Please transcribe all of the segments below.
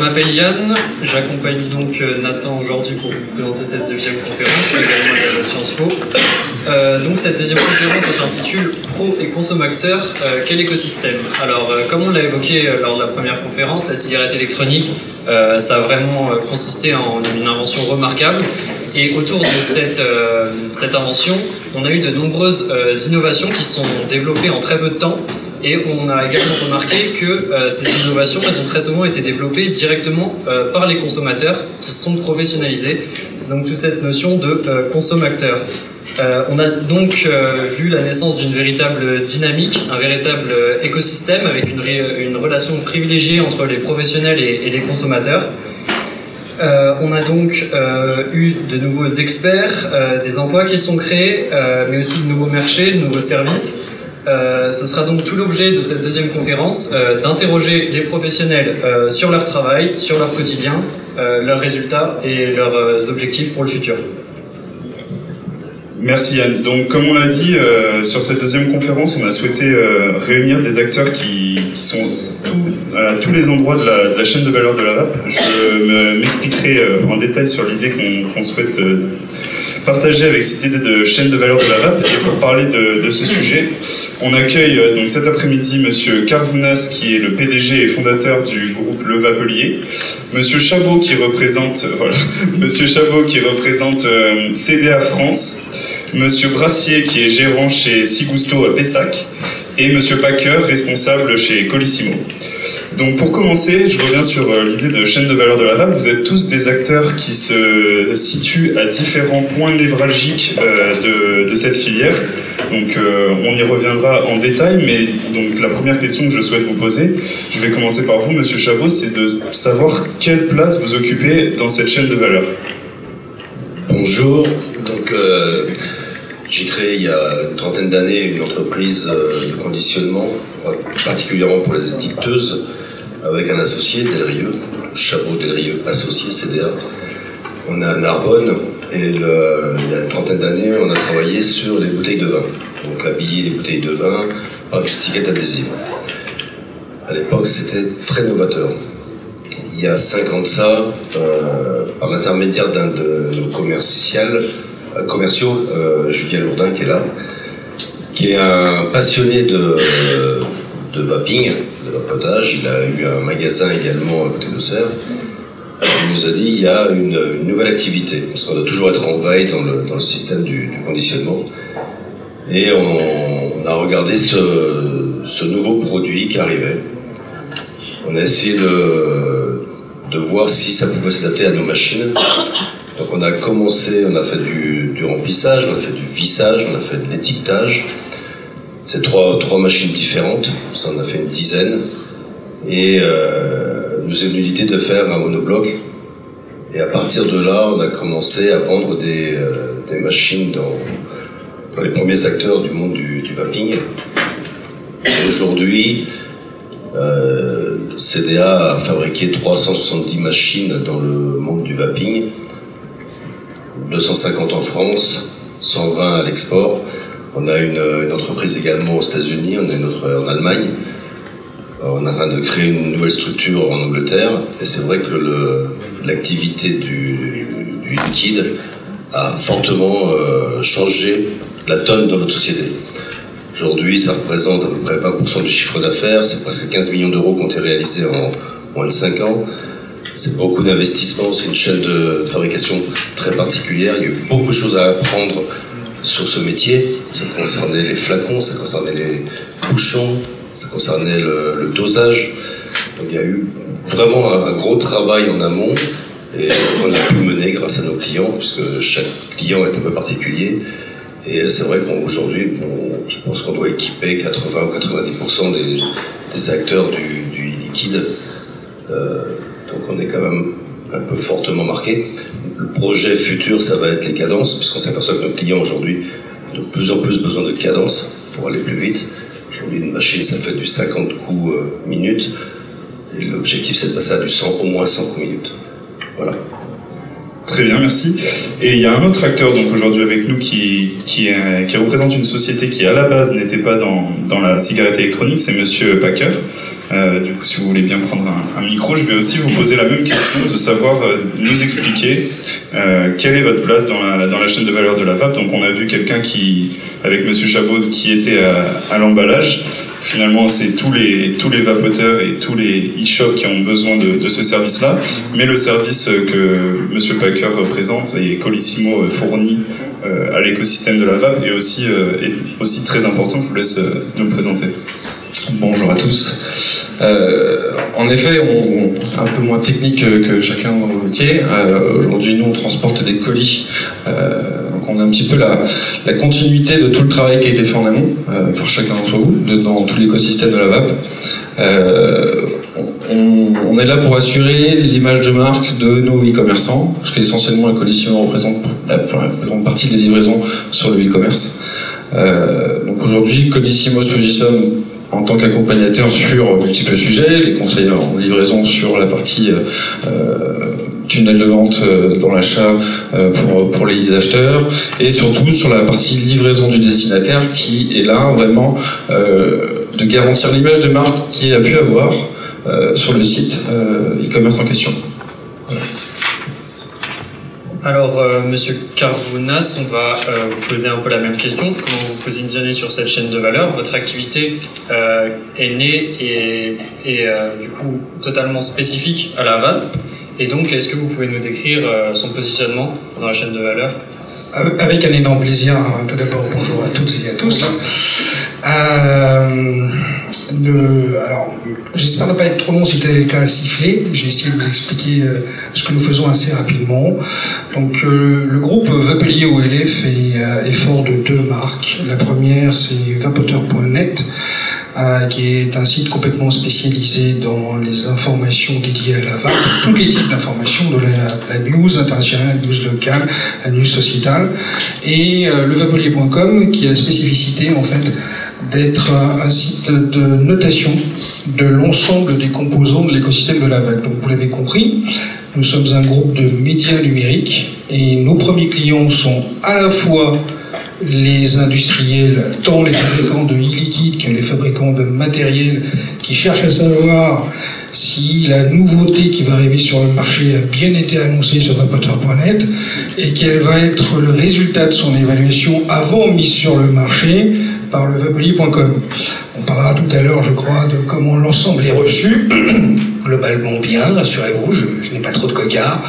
Je m'appelle Yann, j'accompagne donc euh, Nathan aujourd'hui pour vous présenter cette deuxième conférence, je suis également de Sciences Po. Euh, donc cette deuxième conférence s'intitule Pro et consommateur, euh, quel écosystème? Alors euh, comme on l'a évoqué lors de la première conférence, la cigarette électronique, ça a vraiment consisté en une invention remarquable. Et autour de cette, cette invention, on a eu de nombreuses innovations qui sont développées en très peu de temps et on a également remarqué que euh, ces innovations, elles ont très souvent été développées directement euh, par les consommateurs qui sont professionnalisés. C'est donc toute cette notion de euh, consommateur. Euh, on a donc vu la naissance d'une véritable dynamique, un véritable écosystème avec une, relation privilégiée entre les professionnels et, les consommateurs. On a donc eu de nouveaux experts, des emplois qui sont créés, mais aussi de nouveaux marchés, de nouveaux services. Euh, ce sera donc tout l'objet de cette deuxième conférence, euh, d'interroger les professionnels euh, sur leur travail, sur leur quotidien, leurs résultats et leurs objectifs pour le futur. Merci Yann. Donc, comme on l'a dit, sur cette deuxième conférence, on a souhaité réunir des acteurs qui, sont à tous les endroits de la, chaîne de valeur de la vape. Je me- m'expliquerai en détail sur l'idée qu'on souhaite partager avec cette idée de chaîne de valeur de la vape. Et pour parler de, ce sujet, on accueille euh, donc cet après-midi Monsieur Carvounas, qui est le PDG et fondateur du groupe Le Vapelier, Monsieur Chabot qui représente, voilà, Monsieur Chabot qui représente euh, CDA France. Monsieur Brassier, qui est gérant chez Sigusto à Pessac, et Monsieur Packer, responsable chez Colissimo. Donc pour commencer, je reviens sur euh, l'idée de chaîne de valeur de la vape. Vous êtes tous des acteurs qui se situent à différents points névralgiques euh, de, cette filière. Donc euh, on y reviendra en détail, mais donc la première question que je souhaite vous poser, je vais commencer par vous, Monsieur Chabot, c'est de savoir quelle place vous occupez dans cette chaîne de valeur. Bonjour, donc j'ai créé il y a une trentaine d'années une entreprise euh, de conditionnement, particulièrement pour les étiqueteuses, avec un associé, Delrieux, Chabot Delrieux, associé CDA. On est à Narbonne et il y a une trentaine d'années, on a travaillé sur les bouteilles de vin, donc habiller les bouteilles de vin par des étiquettes adhésives. À l'époque, c'était très novateur. Il y a cinq ans de ça, euh, par l'intermédiaire d'un de nos commerciales, commerciaux, euh, Julien Lourdin qui est là, qui est un passionné de, de vaping, de vapotage. Il a eu un magasin également à côté de Serre. Il nous a dit il y a une, nouvelle activité, parce qu'on doit toujours être en veille dans le, dans le système du, du conditionnement. Et on, on a regardé ce, ce nouveau produit qui arrivait. On a essayé de, de voir si ça pouvait s'adapter à nos machines. Donc on a commencé, on a fait du, du remplissage, on a fait du vissage, on a fait de l'étiquetage. C'est trois, trois machines différentes, ça on a fait une dizaine. Et euh, nous est venu l'idée de faire un monobloc. Et à partir de là, on a commencé à vendre des, euh, des machines dans, dans les premiers acteurs du monde du, vaping. Aujourd'hui, euh, CDA a fabriqué 370 machines dans le monde du vaping, 250 en France, 120 à l'export. On a une, entreprise également aux États-Unis, on a une autre en Allemagne. Euh, On est en train de créer une nouvelle structure en Angleterre. Et c'est vrai que l'activité du, liquide a fortement euh, changé la donne dans notre société. Aujourd'hui, ça représente à peu près 20% du chiffre d'affaires, c'est presque 15 millions d'euros qui ont été réalisés en moins de 5 ans. C'est beaucoup d'investissements, c'est une chaîne de fabrication très particulière. Il y a eu beaucoup de choses à apprendre sur ce métier. Ça concernait les flacons, ça concernait les bouchons, ça concernait le, dosage. Donc il y a eu vraiment un, gros travail en amont et qu'on a pu mener grâce à nos clients, puisque chaque client est un peu particulier. Et c'est vrai qu'aujourd'hui, on- je pense qu'on doit équiper 80 ou 90% des, acteurs du, du liquide. Euh, donc on est quand même un peu fortement marqué. Le projet futur, ça va être les cadences, puisqu'on s'aperçoit que nos clients aujourd'hui ont de plus en plus besoin de cadence pour aller plus vite. Aujourd'hui, une machine, ça fait du 50 coups euh, minutes. Et l'objectif, c'est de passer à du 100, au moins 100 coups minutes. Voilà. Très bien, merci. Et il y a un autre acteur donc aujourd'hui avec nous qui, qui, qui représente une société qui à la base n'était pas dans, dans la cigarette électronique, c'est Monsieur Packer. Euh, du coup, si vous voulez bien prendre un, micro, je vais aussi vous poser la même question, de savoir nous expliquer quelle est votre place dans la, dans la chaîne de valeur de la VAP. Donc, on a vu quelqu'un qui, avec Monsieur Chabot, qui était à, l'emballage. Finalement, c'est tous les, tous les vapoteurs et tous les e-shops qui ont besoin de, ce service-là. Mais le service que Monsieur Packer représente et Colissimo fournit euh, à l'écosystème de la VAP est aussi, euh, est aussi très important. Je vous laisse euh, nous le présenter. Bonjour à tous. Euh, en effet, on, un peu moins technique que, chacun dans le métier. Euh, Aujourd'hui, nous, on transporte des colis. Euh, donc, on a un petit peu la, la, continuité de tout le travail qui a été fait en amont par chacun d'entre vous, dans tout l'écosystème de la VAP. On, est là pour assurer l'image de marque de nos e-commerçants, parce qu'essentiellement, la coalition représente la plus grande partie des livraisons sur le e-commerce. Donc aujourd'hui, Codissimo se positionne en tant qu'accompagnateur sur multiples sujets, les conseillers en livraison sur la partie euh, tunnel de vente euh, dans l'achat euh, pour, les acheteurs, et surtout sur la partie livraison du destinataire qui est là vraiment euh, de garantir l'image de marque qu'il a pu avoir euh, sur le site e-commerce en question. Alors, euh, Monsieur Carvounas, on va euh, vous poser un peu la même question. Comment vous positionnez sur cette chaîne de valeur? Votre activité euh, est née et, et euh, du coup totalement spécifique à la VAD. Et donc, est-ce que vous pouvez nous décrire euh, son positionnement dans la chaîne de valeur? Avec un énorme plaisir. Hein. Tout d'abord, bonjour à toutes et à tous. Alors, j'espère ne pas être trop long si tel est le cas à siffler. Je vais essayer de vous expliquer euh, ce que nous faisons assez rapidement. Donc, euh, le groupe Vapelier OLF est, euh, est, fort de deux marques. La première, c'est vapoteur.net, qui est un site complètement spécialisé dans les informations dédiées à la vape, tous les types d'informations, de la, la, news internationale, la news locale, la news sociétale, et le vapelier.com, qui a la spécificité, en fait, d'être un, site de notation de l'ensemble des composants de l'écosystème de la vague. Donc vous l'avez compris, nous sommes un groupe de médias numériques et nos premiers clients sont à la fois les industriels, tant les fabricants de e-liquide que les fabricants de matériel qui cherchent à savoir si la nouveauté qui va arriver sur le marché a bien été annoncée sur vapoteur.net et quel va être le résultat de son évaluation avant mise sur le marché par le vapelier.com. On parlera tout à l'heure, je crois, de comment l'ensemble est reçu. Globalement bien, rassurez-vous, je, n'ai pas trop de coca.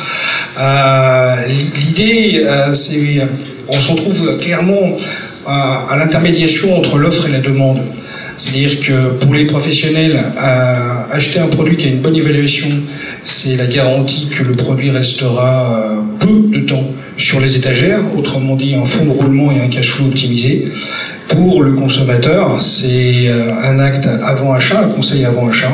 Euh, L'idée, euh, c'est, on se retrouve clairement à, à l'intermédiation entre l'offre et la demande. C'est-à-dire que pour les professionnels, euh, acheter un produit qui a une bonne évaluation, c'est la garantie que le produit restera euh, peu de temps sur les étagères, autrement dit un fonds de roulement et un cash flow optimisé. Pour le consommateur, c'est euh, un acte avant achat, un conseil avant achat,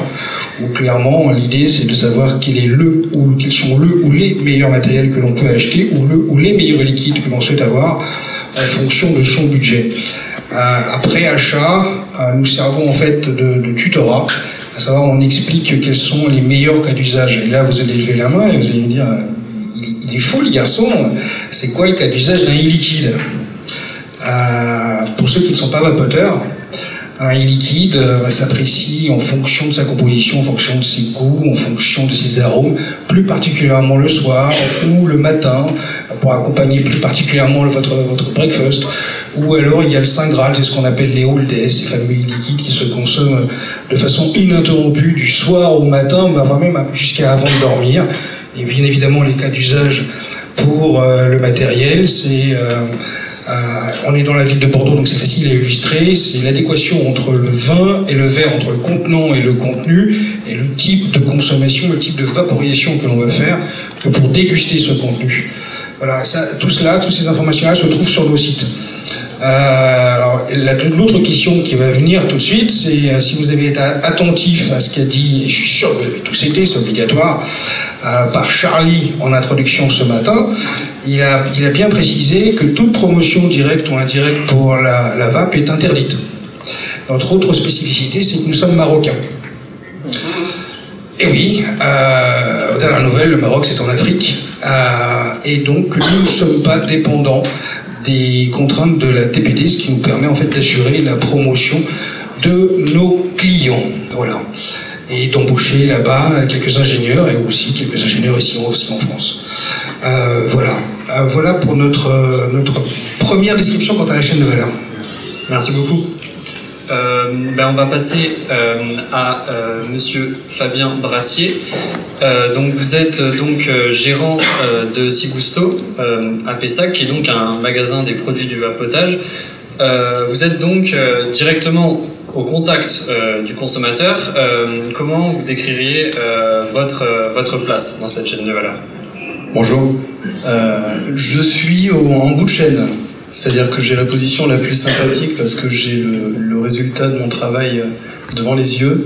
où clairement l'idée c'est de savoir quel est le ou quels sont le ou les meilleurs matériels que l'on peut acheter ou le ou les meilleurs liquides que l'on souhaite avoir en fonction de son budget. Euh, après achat, euh, nous servons en fait de, tutorat, à savoir on explique quels sont les meilleurs cas d'usage. Et là vous allez lever la main et vous allez me dire il, il est fou le garçon, c'est quoi le cas d'usage d'un e-liquide euh, Pour ceux qui ne sont pas vapoteurs, un liquide euh, s'apprécie en fonction de sa composition, en fonction de ses goûts, en fonction de ses arômes, plus particulièrement le soir ou le matin, pour accompagner plus particulièrement votre, votre breakfast. Ou alors il y a le Saint Graal, c'est ce qu'on appelle les days, ces fameux liquides qui se consomment de façon ininterrompue du soir au matin, voire même jusqu'à avant de dormir. Et bien évidemment les cas d'usage pour euh, le matériel, c'est... Euh, euh, on est dans la ville de Bordeaux, donc c'est facile à illustrer. C'est l'adéquation entre le vin et le verre, entre le contenant et le contenu, et le type de consommation, le type de vaporisation que l'on va faire pour déguster ce contenu. Voilà, ça, tout cela, toutes ces informations-là se trouvent sur nos sites. Euh, L'autre question qui va venir tout de suite, c'est euh, si vous avez été attentif à ce qu'a dit, et je suis sûr que vous avez tous été, c'est obligatoire, euh, par Charlie en introduction ce matin, il a, bien précisé que toute promotion directe ou indirecte pour la, VAP est interdite. Notre autre spécificité, c'est que nous sommes marocains. Et oui, euh, nouvelle, le Maroc c'est en Afrique, euh, et donc nous ne sommes pas dépendants des contraintes de la TPD, ce qui nous permet en fait d'assurer la promotion de nos clients. Voilà. et d'embaucher là-bas quelques ingénieurs et aussi quelques ingénieurs ici aussi en France. Voilà, voilà pour notre, notre première description quant à la chaîne de valeur. Merci beaucoup. Euh, ben on va passer euh, à euh, Monsieur Fabien Brassier. donc vous êtes donc gérant de Sigusto à Pessac, qui est donc un magasin des produits du vapotage. vous êtes donc directement au contact du consommateur. comment vous décririez votre place dans cette chaîne de valeur? Bonjour. je suis en bout de chaîne. C'est-à-dire que j'ai la position la plus sympathique parce que j'ai le, résultat de mon travail euh, devant les yeux.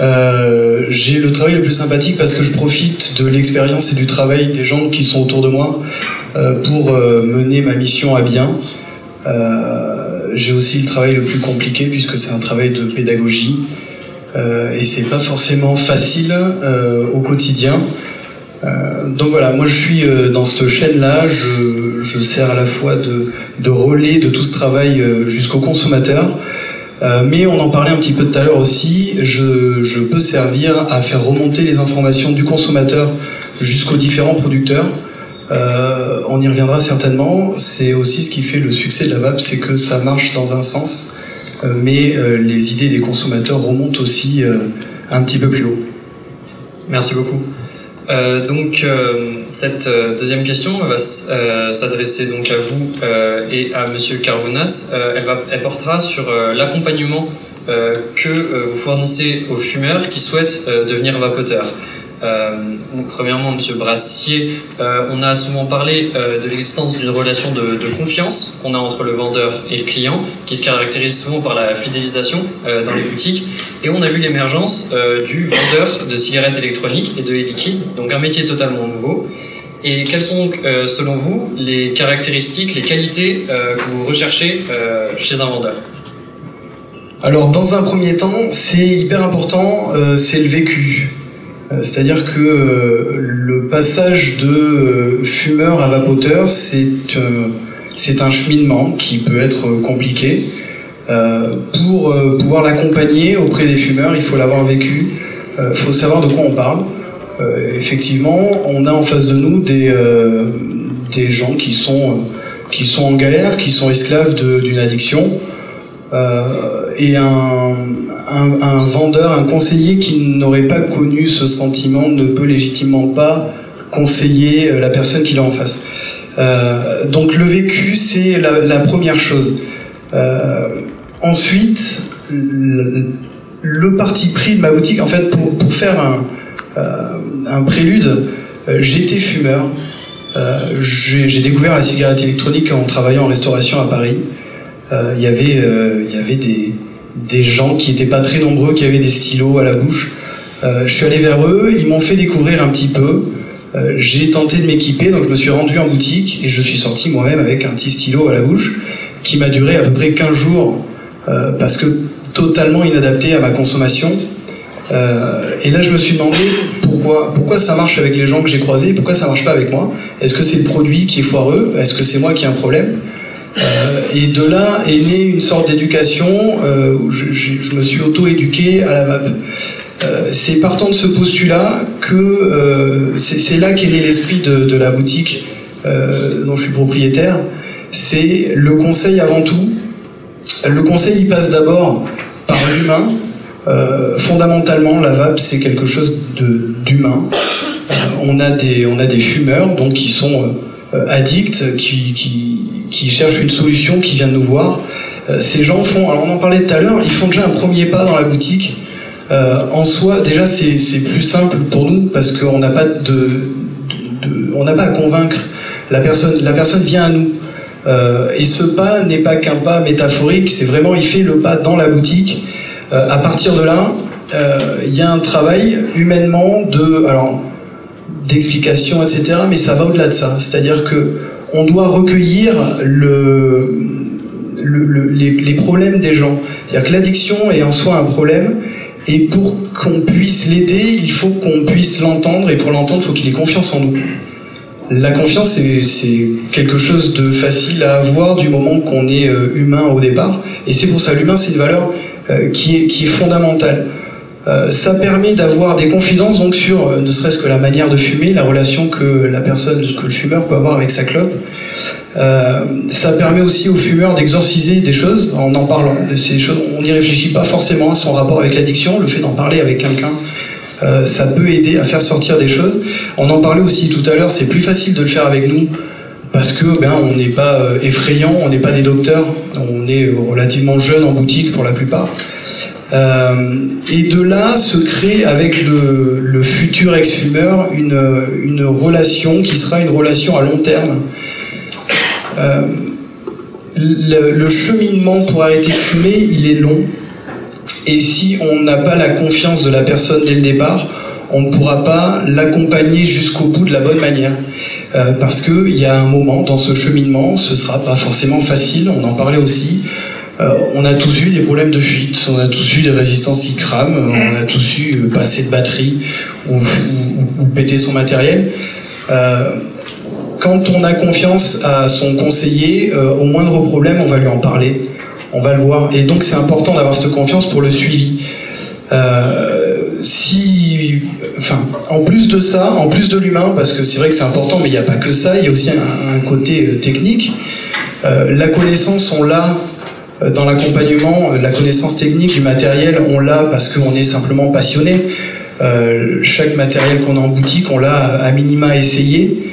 Euh, j'ai le travail le plus sympathique parce que je profite de l'expérience et du travail des gens qui sont autour de moi euh, pour mener ma mission à bien. j'ai aussi le travail le plus compliqué puisque c'est un travail de pédagogie et c'est pas forcément facile au quotidien. Euh, donc voilà, moi je suis euh, dans cette chaîne-là, je, je, sers à la fois de, de, relais de tout ce travail euh, jusqu'au consommateur, mais on en parlait un petit peu tout à l'heure aussi, je, je, peux servir à faire remonter les informations du consommateur jusqu'aux différents producteurs. on y reviendra certainement, c'est aussi ce qui fait le succès de la VAP, c'est que ça marche dans un sens, mais les idées des consommateurs remontent aussi un petit peu plus haut. Merci beaucoup. Euh, donc euh, cette euh, deuxième question va s'adresser donc à vous et à Monsieur Carbonas. elle, elle portera sur l'accompagnement que vous fournissez aux fumeurs qui souhaitent devenir vapoteurs. Euh, premièrement, Monsieur Brassier, euh, on a souvent parlé euh, de l'existence d'une relation de, confiance qu'on a entre le vendeur et le client, qui se caractérise souvent par la fidélisation dans les boutiques. Et on a vu l'émergence du vendeur de cigarettes électroniques et de liquides, donc un métier totalement nouveau. Et quelles sont, selon vous, les caractéristiques, les qualités que vous recherchez chez un vendeur? Alors dans un premier temps, c'est hyper important, c'est le vécu. Euh, c'est-à-dire que euh, le passage de euh, fumeur à vapoteur, c'est un cheminement qui peut être compliqué. pour pouvoir l'accompagner auprès des fumeurs, il faut l'avoir vécu, il faut savoir de quoi on parle. effectivement, on a en face de nous des, des gens qui sont, qui sont en galère, qui sont esclaves d'une addiction. Euh, et un, un, vendeur, un conseiller qui n'aurait pas connu ce sentiment ne peut légitimement pas conseiller euh, la personne qui est en face. Euh, donc le vécu, c'est la, première chose. ensuite, le, parti pris de ma boutique, en fait, pour, pour faire un, un prélude, j'étais fumeur. j'ai découvert la cigarette électronique en travaillant en restauration à Paris. Euh, y avait, euh, il y avait des, des gens qui n'étaient pas très nombreux, qui avaient des stylos à la bouche. Euh, je suis allé vers eux, ils m'ont fait découvrir un petit peu. j'ai tenté de m'équiper, donc je me suis rendu en boutique et je suis sorti moi-même avec un petit stylo à la bouche qui m'a duré à peu près 15 jours parce que totalement inadapté à ma consommation. et là, je me suis demandé pourquoi, pourquoi ça marche avec les gens que j'ai croisés, pourquoi ça marche pas avec moi. Est-ce que c'est le produit qui est foireux? Est-ce que c'est moi qui ai un problème? Euh, et de là est née une sorte d'éducation euh, où je, me suis auto-éduqué à la vape. Euh, c'est partant de ce postulat que c'est là qu'est né l'esprit de, la boutique dont je suis propriétaire. C'est le conseil avant tout. Le conseil, il passe d'abord par l'humain. fondamentalement, la vape, c'est quelque chose d'humain. on, a des, on a des fumeurs donc, qui sont addicts, qui, qui qui cherchent une solution, qui viennent nous voir. Euh, ces gens font, alors on en parlait tout à l'heure, ils font déjà un premier pas dans la boutique. Euh, en soi, déjà, c'est plus simple pour nous parce qu'on n'a pas de, on pas à convaincre. La personne, la personne vient à nous. Euh, et ce pas n'est pas qu'un pas métaphorique, c'est vraiment, il fait le pas dans la boutique. à partir de là, il y a un travail humainement de, d'explication, etc. Mais ça va au-delà de ça. C'est-à-dire que on doit recueillir le, les, problèmes des gens. C'est-à-dire que l'addiction est en soi un problème, et pour qu'on puisse l'aider, il faut qu'on puisse l'entendre, et pour l'entendre, il faut qu'il ait confiance en nous. La confiance, c'est quelque chose de facile à avoir du moment qu'on est euh, humain au départ, et c'est pour ça, l'humain, c'est une valeur euh, qui est fondamentale. Euh, ça permet d'avoir des confidences donc sur euh, ne serait-ce que la manière de fumer, la relation que la personne, que le fumeur peut avoir avec sa clope. Euh, ça permet aussi au fumeur d'exorciser des choses en en parlant. On n'y réfléchit pas forcément à son rapport avec l'addiction. Le fait d'en parler avec quelqu'un, ça peut aider à faire sortir des choses. On en parlait aussi tout à l'heure. C'est plus facile de le faire avec nous parce que ben on n'est pas effrayant, on n'est pas des docteurs, on est relativement jeune en boutique pour la plupart. Euh, et de là se crée avec le, futur ex-fumeur une, une relation qui sera une relation à long terme. Euh, le, le cheminement pour arrêter de fumer, il est long. Et si on n'a pas la confiance de la personne dès le départ, on ne pourra pas l'accompagner jusqu'au bout de la bonne manière. Euh, parce qu'il y a un moment dans ce cheminement, ce sera pas forcément facile, on en parlait aussi. Euh, on a tous eu des problèmes de fuite, on a tous eu des résistances qui crament, on a tous eu euh, pas assez de batterie ou, péter son matériel. Euh, quand on a confiance à son conseiller, au moindre problème, on va lui en parler, on va le voir. Et donc c'est important d'avoir cette confiance pour le suivi. Si, enfin, en plus de ça, en plus de l'humain, parce que c'est vrai que c'est important, mais il n'y a pas que ça, il y a aussi un, côté technique. La connaissance, on l'a dans l'accompagnement, euh, la connaissance technique du matériel, on l'a parce qu'on est simplement passionné. Euh, chaque matériel qu'on a en boutique, on l'a à minima essayé.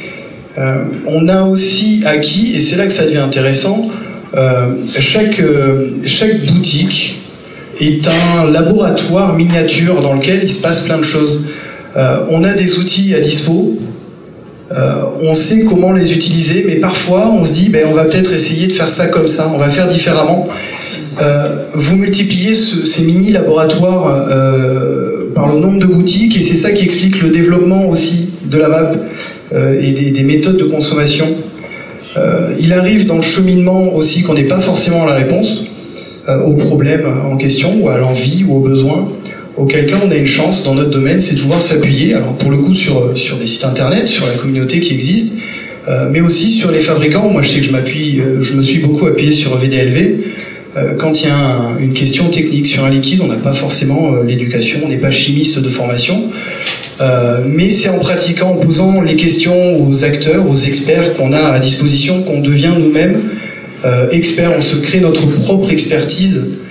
Euh, on a aussi acquis, et c'est là que ça devient intéressant, euh, chaque, euh, chaque boutique est un laboratoire miniature dans lequel il se passe plein de choses. Euh, on a des outils à dispo, euh, on sait comment les utiliser, mais parfois on se dit ben, on va peut-être essayer de faire ça comme ça, on va faire différemment. Euh, vous multipliez ce- ces mini laboratoires euh, par le nombre de boutiques et c'est ça qui explique le développement aussi de la euh, et des, des méthodes de consommation. Il arrive dans le cheminement aussi qu'on n'ait pas forcément la réponse au problème en question ou à l'envie ou au besoin. Auquel cas on a une chance dans notre domaine, c'est de pouvoir s'appuyer, alors pour le coup sur, sur des sites internet, sur la communauté qui existe, euh, mais aussi sur les fabricants. Moi je sais que je m'appuie, euh, je me suis beaucoup appuyé sur VDLV. Euh, quand il y a un- une question technique sur un liquide, on n'a pas forcément euh, l'éducation, on n'est pas chimiste de formation. Euh, mais c'est en pratiquant, en posant les questions aux acteurs, aux experts qu'on a à disposition, qu'on devient nous-mêmes euh, experts. On se crée notre propre expertise euh,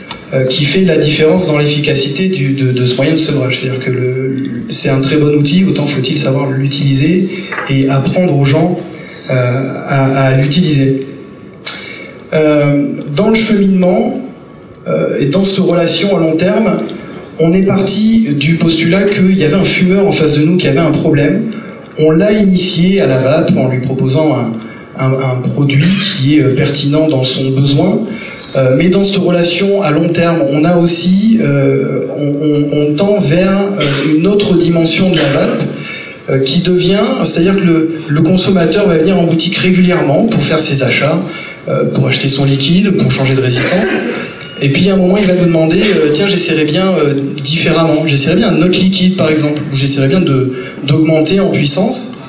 qui fait la différence dans l'efficacité de, ce moyen de sevrage. C'est-à-dire que c'est un très bon outil, autant faut-il savoir l'utiliser et apprendre aux gens euh, à, l'utiliser. Euh, dans le cheminement euh, et dans cette relation à long terme, on est parti du postulat qu'il y avait un fumeur en face de nous qui avait un problème. On l'a initié à la vape en lui proposant un, produit qui est euh, pertinent dans son besoin. Euh, mais dans cette relation à long terme, on a aussi, euh, on, tend vers euh, une autre dimension de la vape qui devient, c'est-à-dire que le, consommateur va venir en boutique régulièrement pour faire ses achats, pour acheter son liquide, pour changer de résistance. Et puis à un moment, il va nous demander, tiens, j'essaierais bien différemment, j'essaierais bien un autre liquide par exemple, ou j'essaierais bien d'augmenter en puissance.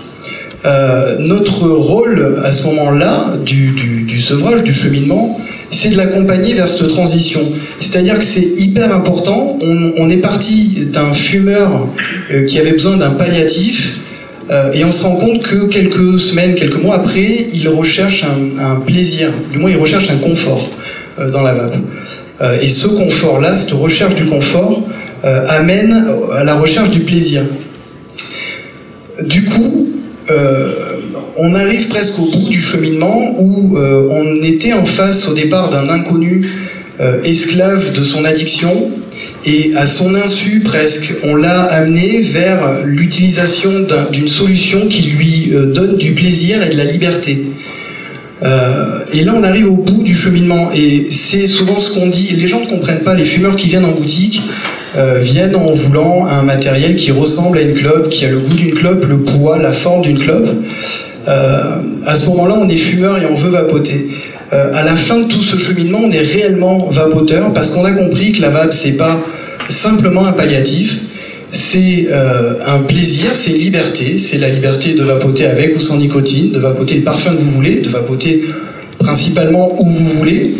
Notre rôle à ce moment-là du- du sevrage, du cheminement, c'est de l'accompagner vers cette transition. C'est-à-dire que c'est hyper important. On, est parti d'un fumeur euh, qui avait besoin d'un palliatif. euh, et on se rend compte que quelques semaines, quelques mois après, il recherche un, plaisir, du moins il recherche un confort euh, dans la vape. Et ce confort-là, cette recherche du confort, amène à la recherche du plaisir. Du coup, on arrive presque au bout du cheminement où euh, on était en face au départ d'un inconnu euh, esclave de son addiction et à son insu presque, on l'a amené vers l'utilisation d'un- d'une solution qui lui euh, donne du plaisir et de la liberté. Et là, on arrive au bout du cheminement. Et c'est souvent ce qu'on dit. Les gens ne comprennent pas. Les fumeurs qui viennent en boutique viennent en voulant un matériel qui ressemble à une clope, qui a le goût d'une clope, le poids, la forme d'une clope. Euh, à ce moment-là, on est fumeur et on veut vapoter. Euh, à la fin de tout ce cheminement, on est réellement vapoteur parce qu'on a compris que la vape, c'est pas simplement un palliatif. C'est euh, un plaisir, c'est une liberté, c'est la liberté de vapoter avec ou sans nicotine, de vapoter le parfum que vous voulez, de vapoter principalement où vous voulez.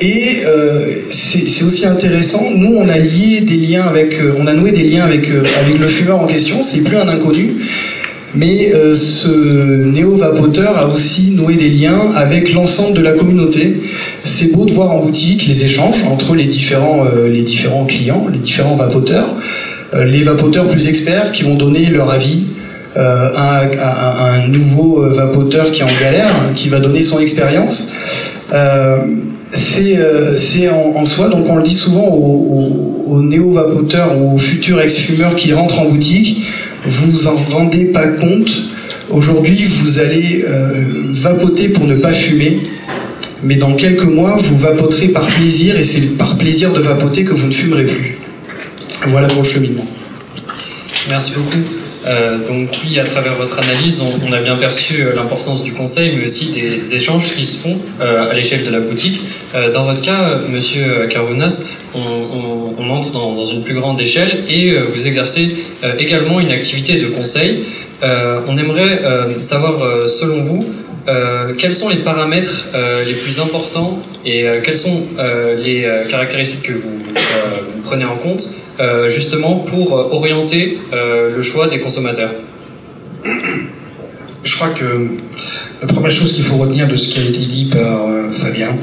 Et c'est aussi intéressant. Nous, on a lié des liens avec, on a noué des liens avec avec le fumeur en question. C'est plus un inconnu. Mais ce néo-vapoteur a aussi noué des liens avec l'ensemble de la communauté. C'est beau de voir en boutique les échanges entre les différents, les différents clients, les différents vapoteurs. les vapoteurs plus experts qui vont donner leur avis, euh, un, nouveau vapoteur qui est en galère, qui va donner son expérience. Euh, c'est euh, en, en, soi, donc on le dit souvent aux, aux, néo-vapoteurs ou aux futurs ex-fumeurs qui rentrent en boutique, vous en rendez pas compte. Aujourd'hui, vous allez euh, vapoter pour ne pas fumer, mais dans quelques mois, vous vapoterez par plaisir, et c'est par plaisir de vapoter que vous ne fumerez plus. Voilà le cheminement. Merci beaucoup. Euh, donc oui, à travers votre analyse, on, a bien perçu euh, l'importance du conseil, mais aussi des, échanges qui se font euh, à l'échelle de la boutique. dans votre cas, Monsieur Carounas, on, entre dans, une plus grande échelle et vous exercez également une activité de conseil. on aimerait savoir, selon vous, quels sont les paramètres les plus importants et quelles sont les caractéristiques que vous prenez en compte euh, justement pour euh, orienter euh, le choix des consommateurs Je crois que la première chose qu'il faut retenir de ce qui a été dit par Fabien,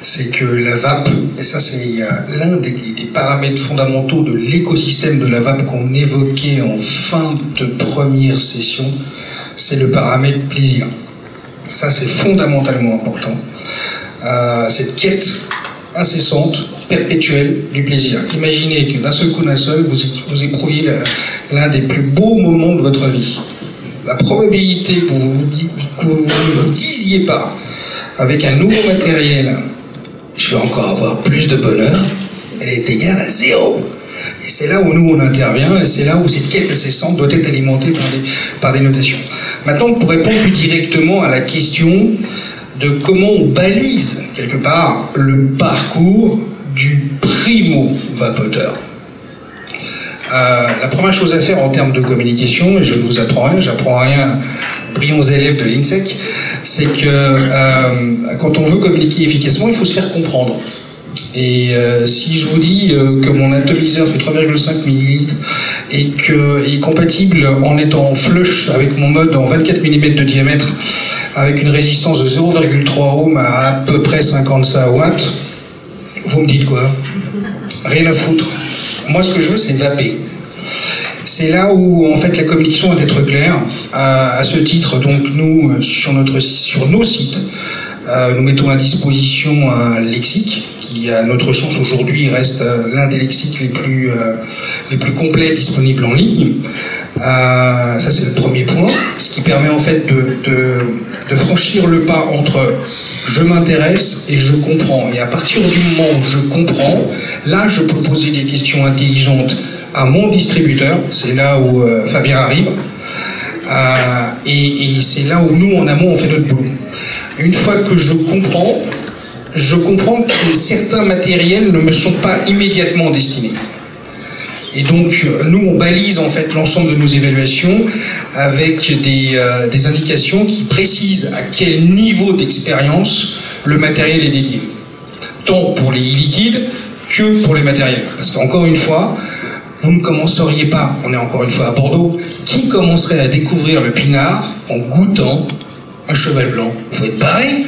c'est que la vape, et ça c'est l'un des, paramètres fondamentaux de l'écosystème de la vape qu'on évoquait en fin de première session, c'est le paramètre plaisir. Ça c'est fondamentalement important. cette quête incessante perpétuel du plaisir. Imaginez que d'un seul coup d'un seul, vous, vous éprouviez l'un des plus beaux moments de votre vie. La probabilité que vous ne vous disiez pas, avec un nouveau matériel, je vais encore avoir plus de bonheur, elle est égale à zéro. Et c'est là où nous on intervient, et c'est là où cette quête incessante doit être alimentée par des, par des notations. Maintenant, pour répondre plus directement à la question de comment on balise quelque part le parcours du primo-vapoteur. Euh, la première chose à faire en termes de communication, et je ne vous apprends rien, j'apprends rien aux brillants élèves de l'INSEC, c'est que euh, quand on veut communiquer efficacement, il faut se faire comprendre. Et euh, si je vous dis que mon atomiseur fait 3,5 millilitres et qu'il est compatible en étant flush avec mon mode en 24 mm de diamètre avec une résistance de 0,3 ohm à à peu près 55 watts, vous me dites quoi? Rien à foutre. Moi, ce que je veux, c'est vaper. C'est là où, en fait, la communication doit être claire. À, ce titre, donc, nous, sur, notre, sur nos sites, euh, nous mettons à disposition un lexique qui, à notre sens, aujourd'hui, reste euh, l'un des lexiques les plus, euh, les plus complets disponibles en ligne. ça, c'est le premier point, ce qui permet, en fait, de, franchir le pas entre je m'intéresse et je comprends. Et à partir du moment où je comprends, là, je peux poser des questions intelligentes à mon distributeur. C'est là où euh, Fabien arrive. Euh, et, c'est là où nous, en amont, on fait notre boulot. Une fois que je comprends, je comprends que certains matériels ne me sont pas immédiatement destinés. Et donc, nous, on balise en fait l'ensemble de nos évaluations avec des, euh, des, indications qui précisent à quel niveau d'expérience le matériel est dédié. Tant pour les liquides que pour les matériels. Parce qu'encore une fois, vous ne commenceriez pas, on est encore une fois à Bordeaux, qui commencerait à découvrir le pinard en goûtant un cheval blanc? Faut être pareil?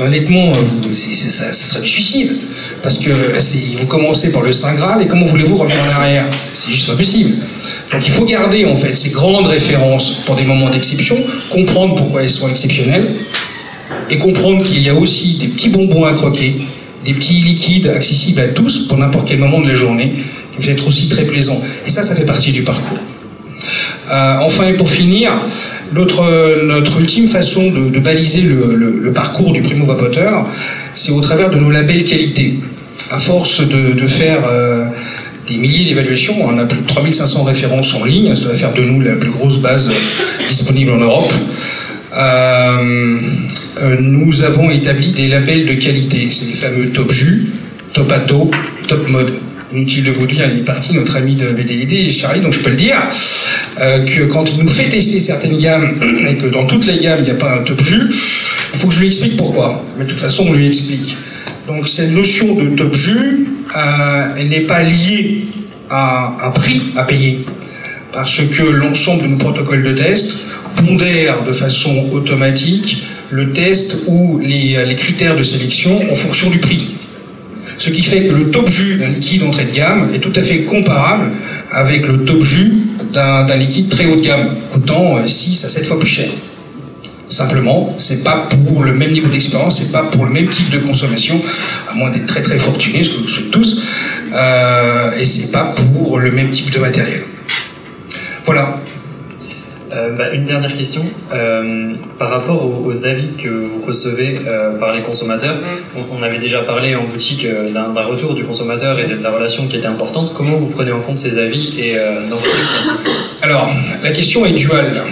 Honnêtement, euh, ça, serait du suicide. Parce que vous commencez par le Saint Graal et comment voulez-vous revenir en arrière? C'est juste pas possible. Donc il faut garder en fait ces grandes références pour des moments d'exception, comprendre pourquoi elles sont exceptionnelles et comprendre qu'il y a aussi des petits bonbons à croquer, des petits liquides accessibles à tous pour n'importe quel moment de la journée qui peuvent être aussi très plaisants. Et ça, ça fait partie du parcours. Euh, enfin, et pour finir, notre, notre ultime façon de, baliser le, parcours du primo-vapoteur, c'est au travers de nos labels qualité. À force de, faire euh, des milliers d'évaluations, on a plus de 3500 références en ligne, ça doit faire de nous la plus grosse base disponible en Europe. Euh, nous avons établi des labels de qualité, c'est les fameux Top Jus, Top Ato, Top Mode inutile de vous dire, il est parti, notre ami de BDID, Charlie, donc je peux le dire, euh, que quand il nous fait tester certaines gammes, et que dans toutes les gammes, il n'y a pas un top jus, il faut que je lui explique pourquoi. Mais de toute façon, on lui explique. Donc cette notion de top jus, euh, elle n'est pas liée à un prix à payer, parce que l'ensemble de nos protocoles de test pondèrent de façon automatique le test ou les, les critères de sélection en fonction du prix. Ce qui fait que le top jus d'un liquide entrée de gamme est tout à fait comparable avec le top jus d'un liquide très haut de gamme, coûtant 6 à 7 fois plus cher. Simplement, c'est pas pour le même niveau d'expérience, c'est pas pour le même type de consommation, à moins d'être très très fortuné, ce que vous souhaitez tous, euh, et c'est pas pour le même type de matériel. Voilà. Euh, bah, une dernière question. Euh, par rapport aux, aux, avis que vous recevez euh, par les consommateurs, on, on, avait déjà parlé en boutique d'un retour du consommateur et de, de, la relation qui était importante. Comment vous prenez en compte ces avis et dans votre expérience Alors, la question est duale.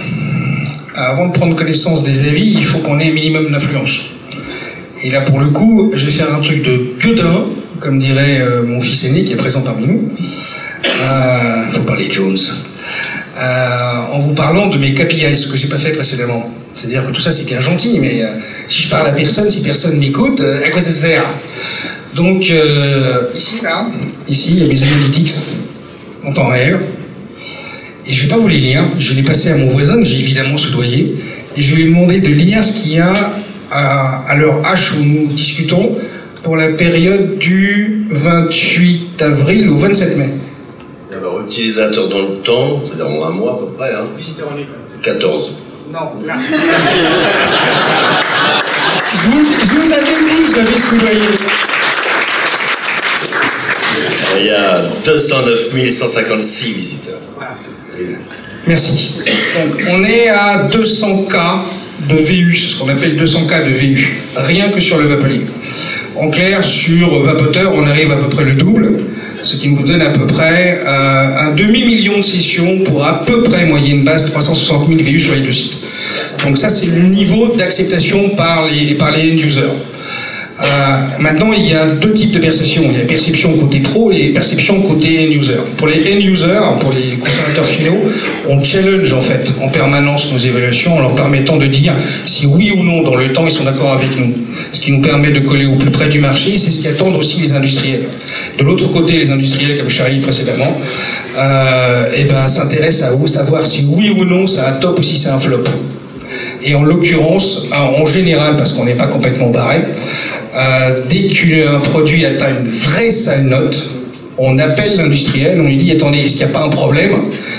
Avant de prendre connaissance des avis, il faut qu'on ait un minimum d'influence. Et là, pour le coup, je vais faire un truc de gueudin, comme dirait euh, mon fils aîné qui est présent parmi nous. Euh, faut parler Jones. Euh, en vous parlant de mes KPIs, ce que j'ai pas fait précédemment. C'est-à-dire que tout ça c'est bien gentil, mais euh, si je parle à personne, si personne m'écoute, euh, à quoi ça sert? Donc ici là, ici il y a mes analytics en temps réel. Et je vais pas vous les lire, je vais les passer à mon voisin que j'ai évidemment soudoyé, et je vais lui demander de lire ce qu'il y a à, à l'heure H où nous discutons pour la période du 28 avril au 27 mai. Alors, utilisateur dans le temps, c'est-à-dire en un mois à peu près, hein 14. Non, là. je, vous, je vous avais dit que je l'avais soudoyé. Il y a 209 156 visiteurs. Merci. On est à 200 cas de VU, ce qu'on appelle 200 cas de VU, rien que sur le vapeling. En clair, sur Vapoteur, on arrive à peu près le double, ce qui nous donne à peu près euh, un demi-million de sessions pour à peu près moyenne base 360 000 VU sur les deux sites. Donc ça, c'est le niveau d'acceptation par les, par les end-users. Euh, maintenant, il y a deux types de perception. Il y a perception côté pro et perception côté end-user. Pour les end-users, pour les consommateurs finaux, on challenge en fait en permanence nos évaluations en leur permettant de dire si oui ou non dans le temps ils sont d'accord avec nous. Ce qui nous permet de coller au plus près du marché, c'est ce qu'attendent aussi les industriels. De l'autre côté, les industriels, comme Charlie précédemment, euh, eh ben, s'intéressent à savoir si oui ou non c'est un top ou si c'est un flop. Et en l'occurrence, en général, parce qu'on n'est pas complètement barré, dès qu'un produit atteint une vraie sale note, on appelle l'industriel, on lui dit attendez, est-ce qu'il n'y a pas un problème?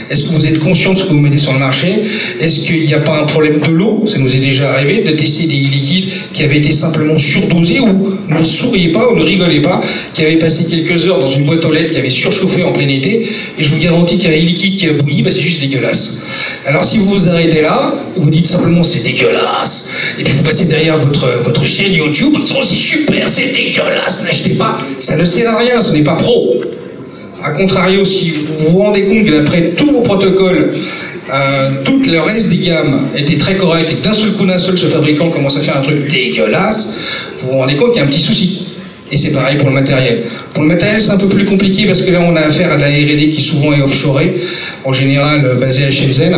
Est-ce que vous êtes conscient de ce que vous mettez sur le marché? Est-ce qu'il n'y a pas un problème de l'eau? Ça nous est déjà arrivé de tester des liquides qui avaient été simplement surdosés ou ne souriez pas ou ne rigolez pas, qui avaient passé quelques heures dans une boîte aux lettres qui avait surchauffé en plein été. Et je vous garantis qu'un liquide qui a bouilli, bah, c'est juste dégueulasse. Alors si vous vous arrêtez là, vous dites simplement c'est dégueulasse, et puis vous passez derrière votre, votre chaîne YouTube, oh, c'est super, c'est dégueulasse, n'achetez pas, ça ne sert à rien, ce n'est pas pro. A contrario, si vous vous rendez compte que d'après tous vos protocoles, euh, tout le reste des gammes était très correct et que d'un seul coup, d'un seul, ce fabricant commence à faire un truc dégueulasse, vous vous rendez compte qu'il y a un petit souci. Et c'est pareil pour le matériel. Pour le matériel, c'est un peu plus compliqué parce que là, on a affaire à de la R&D qui souvent est offshorée, en général euh, basée à Shenzhen.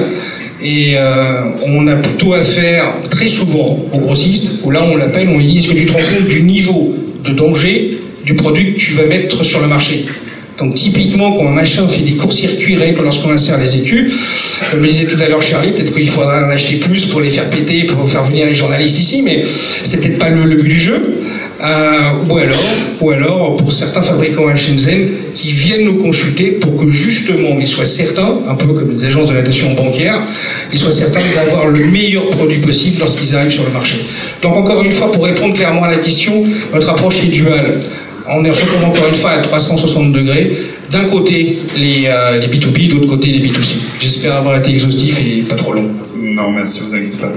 Et euh, on a plutôt affaire très souvent aux grossistes, où là, on l'appelle, on lui dit, est-ce que tu te rends compte du niveau de danger du produit que tu vas mettre sur le marché? Donc typiquement, quand un machin fait des courts-circuits lorsqu'on insère les écus, comme le disait tout à l'heure Charlie, peut-être qu'il faudra en acheter plus pour les faire péter, pour faire venir les journalistes ici, mais c'est peut-être pas le, le, but du jeu. Euh, ou alors, ou alors pour certains fabricants à Shenzhen qui viennent nous consulter pour que justement ils soient certains, un peu comme les agences de notation bancaire, ils soient certains d'avoir le meilleur produit possible lorsqu'ils arrivent sur le marché. Donc encore une fois, pour répondre clairement à la question, notre approche est duale on est encore une fois à 360 degrés. D'un côté, les, euh, les B2B, de l'autre côté, les B2C. J'espère avoir été exhaustif et pas trop long. Non, merci, vous inquiétez pas.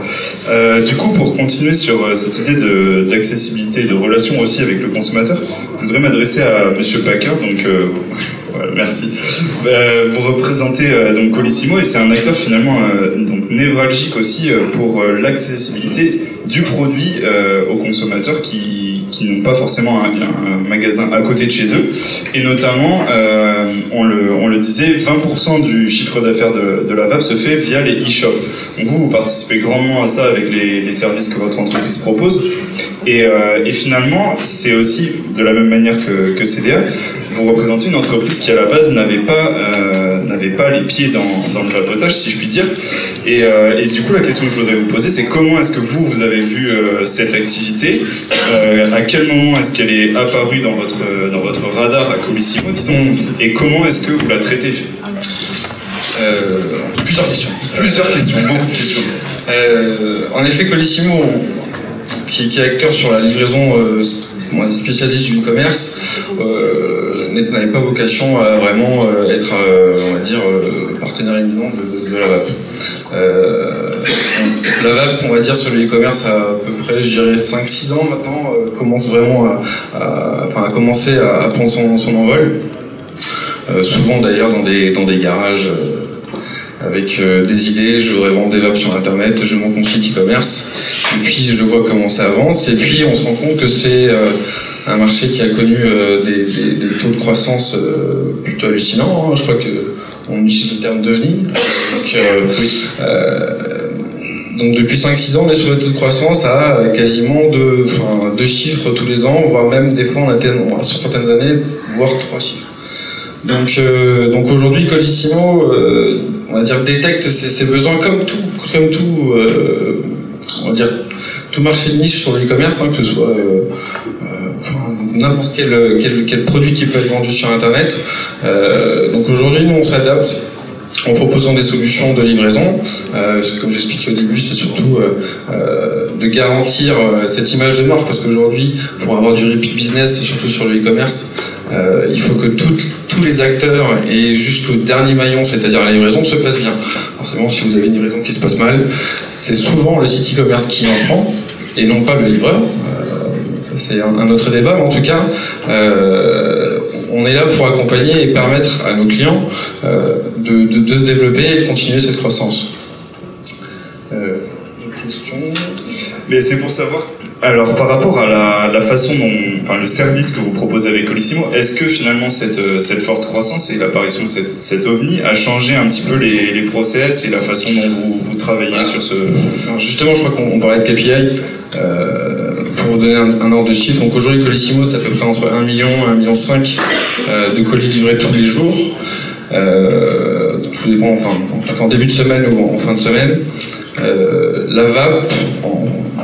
Euh, du coup, pour continuer sur euh, cette idée d'accessibilité, de, de, relation aussi avec le consommateur, je voudrais m'adresser à Monsieur Packer, donc voilà, merci. Vous représentez donc Colissimo et c'est un acteur finalement donc névralgique aussi pour l'accessibilité du produit aux consommateurs qui qui n'ont pas forcément un, magasin à côté de chez eux. Et notamment, euh, on, le, on, le, disait, 20% du chiffre d'affaires de, la VAP se fait via les e-shops. Donc vous, vous participez grandement à ça avec les, services que votre entreprise propose. Et, euh, et finalement, c'est aussi de la même manière que CDA, vous représentez une entreprise qui à la base n'avait pas, euh, n'avait pas les pieds dans, dans le vapotage, si je puis dire. Et, euh, et du coup, la question que je voudrais vous poser, c'est comment est-ce que vous, vous avez vu euh, cette activité À quel moment est-ce qu'elle est apparue dans votre, dans votre radar à Colissimo, disons Et comment est-ce que vous la traitez? Plusieurs questions. Plusieurs questions, beaucoup de questions. En effet, Colissimo, qui, qui est acteur sur la livraison dire, spécialiste du e-commerce, euh, n'avait pas vocation à vraiment euh, être, euh, on va dire, euh, partenaire éminent de, de la VAP. Euh, la VAP, on va dire, sur le e-commerce à, à peu près, je dirais, 5-6 ans maintenant, euh, commence vraiment à, à- enfin, à commencer à, prendre son, son envol. Souvent d'ailleurs dans des, dans des garages avec euh, des idées, je voudrais vendre des vapes sur internet, je monte mon site e-commerce, et puis je vois comment ça avance, et puis on se rend compte que c'est euh, un marché qui a connu euh, des, des- des taux de croissance euh, plutôt hallucinants, hein. je crois que on utilise le terme d'OVNI. Donc, euh, euh, donc depuis 5-6 ans, on est sur des taux de croissance à euh, quasiment deux, enfin, deux chiffres tous les ans, voire même des fois on atteint sur certaines années, voire trois chiffres. Donc, euh, donc aujourd'hui, Colissimo, euh, on va dire, détecte ses, besoins comme tout, comme tout, euh, on va dire, tout marché de niche sur le e-commerce, hein, que ce soit euh, euh, n'importe quel, produit qui peut être vendu sur Internet. Donc aujourd'hui, nous, on s'adapte en proposant des solutions de livraison. Comme j'expliquais au début, c'est surtout de garantir cette image de marque, parce qu'aujourd'hui, pour avoir du repeat business, surtout sur le e-commerce, il faut que toutes- tous les acteurs et jusqu'au dernier maillon, c'est-à-dire la livraison, se passent bien. Forcément, si vous avez une livraison qui se passe mal, c'est souvent le site e-commerce qui en prend et non pas le livreur. Euh, c'est un, autre débat, mais en tout cas, euh, on est là pour accompagner et permettre à nos clients euh, de, se développer et de continuer cette croissance. Mais c'est pour savoir, alors par rapport à la, la façon dont, enfin le service que vous proposez avec Colissimo, est-ce que finalement cette, euh, cette forte croissance et l'apparition de cette, cet ovni a changé un petit peu les, les process et la façon dont vous, vous travaillez sur ce... Alors justement, je crois qu'on on parlait de KPI. Euh, pour vous donner un, un ordre de chiffre, donc aujourd'hui Colissimo c'est à peu près entre 1 million et 1 million 5 euh, de colis livrés tous les jours. Euh, tout dépend, enfin, en tout cas en début de semaine ou en fin de semaine. Euh, la VAP,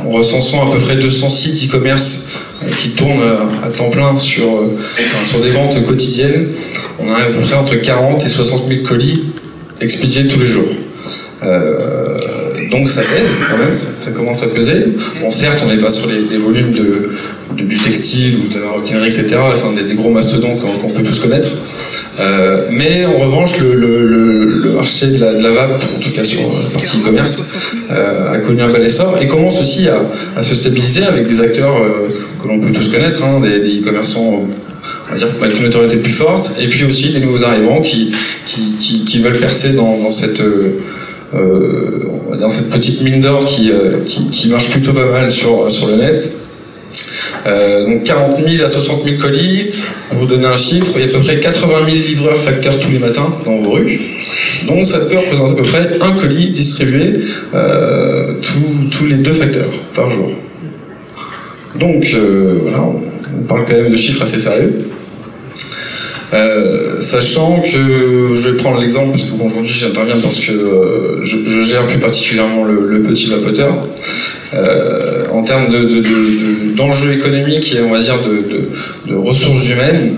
en, en recensant à peu près 200 sites e-commerce euh, qui tournent à, à temps plein sur, euh, sur des ventes quotidiennes, on a à peu près entre 40 et 60 000 colis expédiés tous les jours. Euh, donc ça pèse quand même, ça, commence à peser. Bon, certes, on n'est pas sur les, volumes de, du textile ou de la maroquinerie, etc., enfin des, gros mastodons qu'on peut tous connaître. Euh, mais en revanche, le, marché de la, de vape, en tout cas sur la partie e-commerce, euh, a connu un bel essor et commence aussi à, se stabiliser avec des acteurs euh, que l'on peut tous connaître, hein, des, e-commerçants on va dire, avec une autorité plus forte, et puis aussi des nouveaux arrivants qui, veulent percer dans, cette, euh, euh, dans cette petite mine d'or qui, euh, qui, qui marche plutôt pas mal sur, sur le net. Euh, donc 40 000 à 60 000 colis, pour vous donner un chiffre, il y a à peu près 80 000 livreurs facteurs tous les matins dans vos rues. Donc ça peut représenter à peu près un colis distribué tous- les deux facteurs par jour. Donc voilà, on parle quand même de chiffres assez sérieux. Euh, sachant que je vais prendre l'exemple parce que aujourd'hui j'interviens parce que euh, je, gère plus particulièrement le, petit vapoteur. Euh, en termes de, de- d'enjeux économiques et on va dire de, ressources humaines,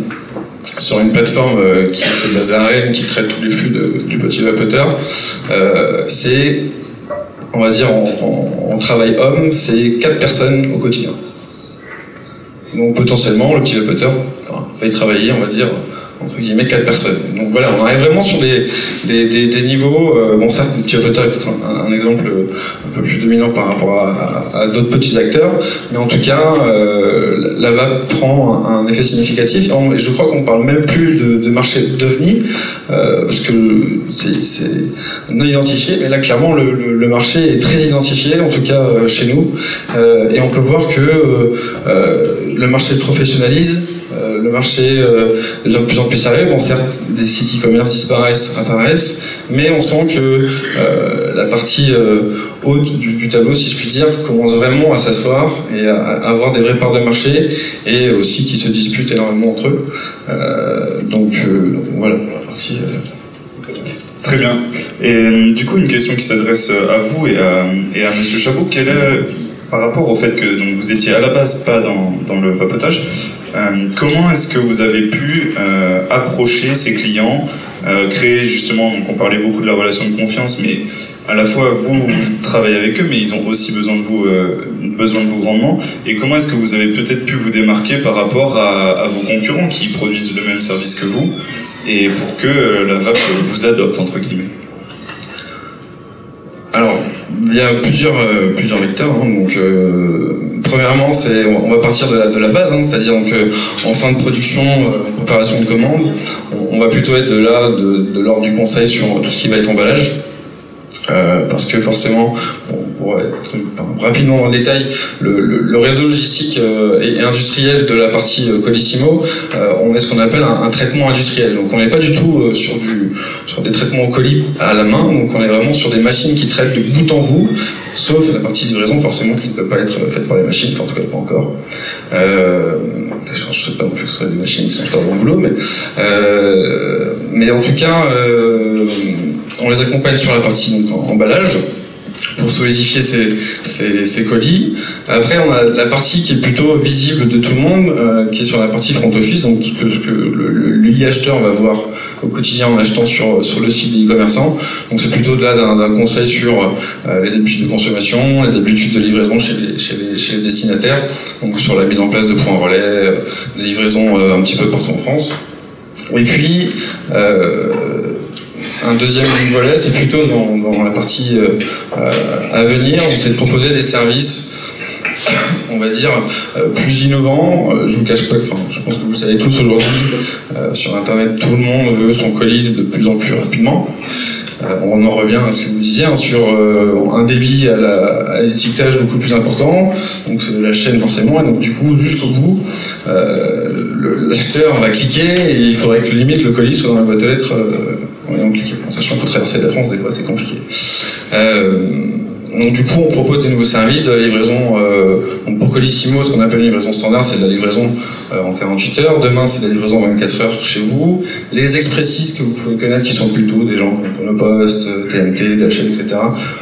sur une plateforme qui est basée à Rennes, qui traite tous les flux du petit vapoteur, c'est, on va dire en, travail homme, c'est 4 personnes au quotidien. Donc potentiellement, le petit vapoteur va y travailler, on va dire, entre guillemets, 4 personnes. Donc voilà, on arrive vraiment sur des, des, des, des niveaux. euh, bon, certes, vapoteur est peut-être un, un exemple un peu plus dominant par rapport à, à- d'autres petits acteurs, mais en tout cas, euh, la vape prend un, effet significatif. Et je crois qu'on parle même plus de, de marché d'OVNI, euh, parce que c'est non identifié, mais là, clairement, le, le- le marché est très identifié, en tout cas euh, chez nous, Euh, et on peut voir que euh, euh, le marché se professionnalise, euh, le marché euh, de plus en plus sérieux. Bon, certes, des sites e-commerce disparaissent, apparaissent, mais on sent que euh, la partie, euh, haute du, tableau, si je puis dire, commencent vraiment à s'asseoir et à, avoir des vraies parts de marché et aussi qui se disputent énormément entre eux. donc, voilà la partie. Très bien. Et du coup, une question qui s'adresse à vous et à, et à Monsieur Chabot. Quel est, par rapport au fait que donc, vous étiez à la base pas dans, dans le vapotage, euh, comment est-ce que vous avez pu euh, approcher ces clients, euh, créer justement, donc on parlait beaucoup de la relation de confiance, mais à la fois vous, vous travaillez avec eux, mais ils ont aussi besoin de vous, besoin de vous grandement. Et comment est-ce que vous avez peut-être pu vous démarquer par rapport à, à, vos concurrents qui produisent le même service que vous, et pour que la vape vous adopte entre guillemets? Alors, il y a plusieurs, euh, plusieurs vecteurs. Hein, donc, euh, premièrement, c'est, on va partir de la, base, hein, c'est-à-dire donc euh, en fin de production, préparation de commande, on, va plutôt être de là, de, de l'ordre du conseil sur tout ce qui va être emballage. parce que forcément, pour être rapidement dans le détail, le, réseau logistique euh, et industriel de la partie euh, Colissimo, euh, on est ce qu'on appelle un, traitement industriel. Donc on n'est pas du tout sur, du, sur des traitements au colis à la main, donc on est vraiment sur des machines qui traitent de bout en bout, sauf la partie livraison forcément qui ne peut pas être faite par les machines, enfin en tout cas pas encore. Euh, je ne sais pas non plus que ce soit des machines qui sont pas bon boulot, mais, mais en tout cas, on les accompagne sur la partie donc, emballage pour solidifier ces, colis. Après, on a la partie qui est plutôt visible de tout le monde, euh, qui est sur la partie front office, donc ce que, ce que va voir au quotidien en achetant sur, le site des e-commerçants. Donc c'est plutôt de là d'un conseil sur euh, les habitudes de consommation, les habitudes de livraison chez les, destinataires, donc sur la mise en place de points relais, euh, des livraisons un petit peu partout en France. Et puis, un deuxième volet, c'est plutôt dans, la partie euh, euh, à venir, c'est de proposer des services on va dire, euh, plus innovants. je vous cache pas, enfin, je pense que vous savez tous aujourd'hui, sur Internet, tout le monde veut son colis de plus en plus rapidement. On en revient à ce que vous disiez, hein, sur un débit à l'étiquetage beaucoup plus important, donc la chaîne forcément, et donc du coup, jusqu'au bout, l'acheteur va cliquer et il faudrait que limite le colis soit dans la boîte aux lettres compliqué. sachant qu'il faut traverser la France, des fois, c'est compliqué. Euh, donc du coup, on propose des nouveaux services de la livraison. Euh, donc pour Colissimo, ce qu'on appelle une livraison standard, c'est de la livraison euh, en 48 heures. Demain, c'est de la livraison en 24 heures chez vous. Les expressistes que vous pouvez connaître, qui sont plutôt des gens comme Poste, TNT, DHL, etc.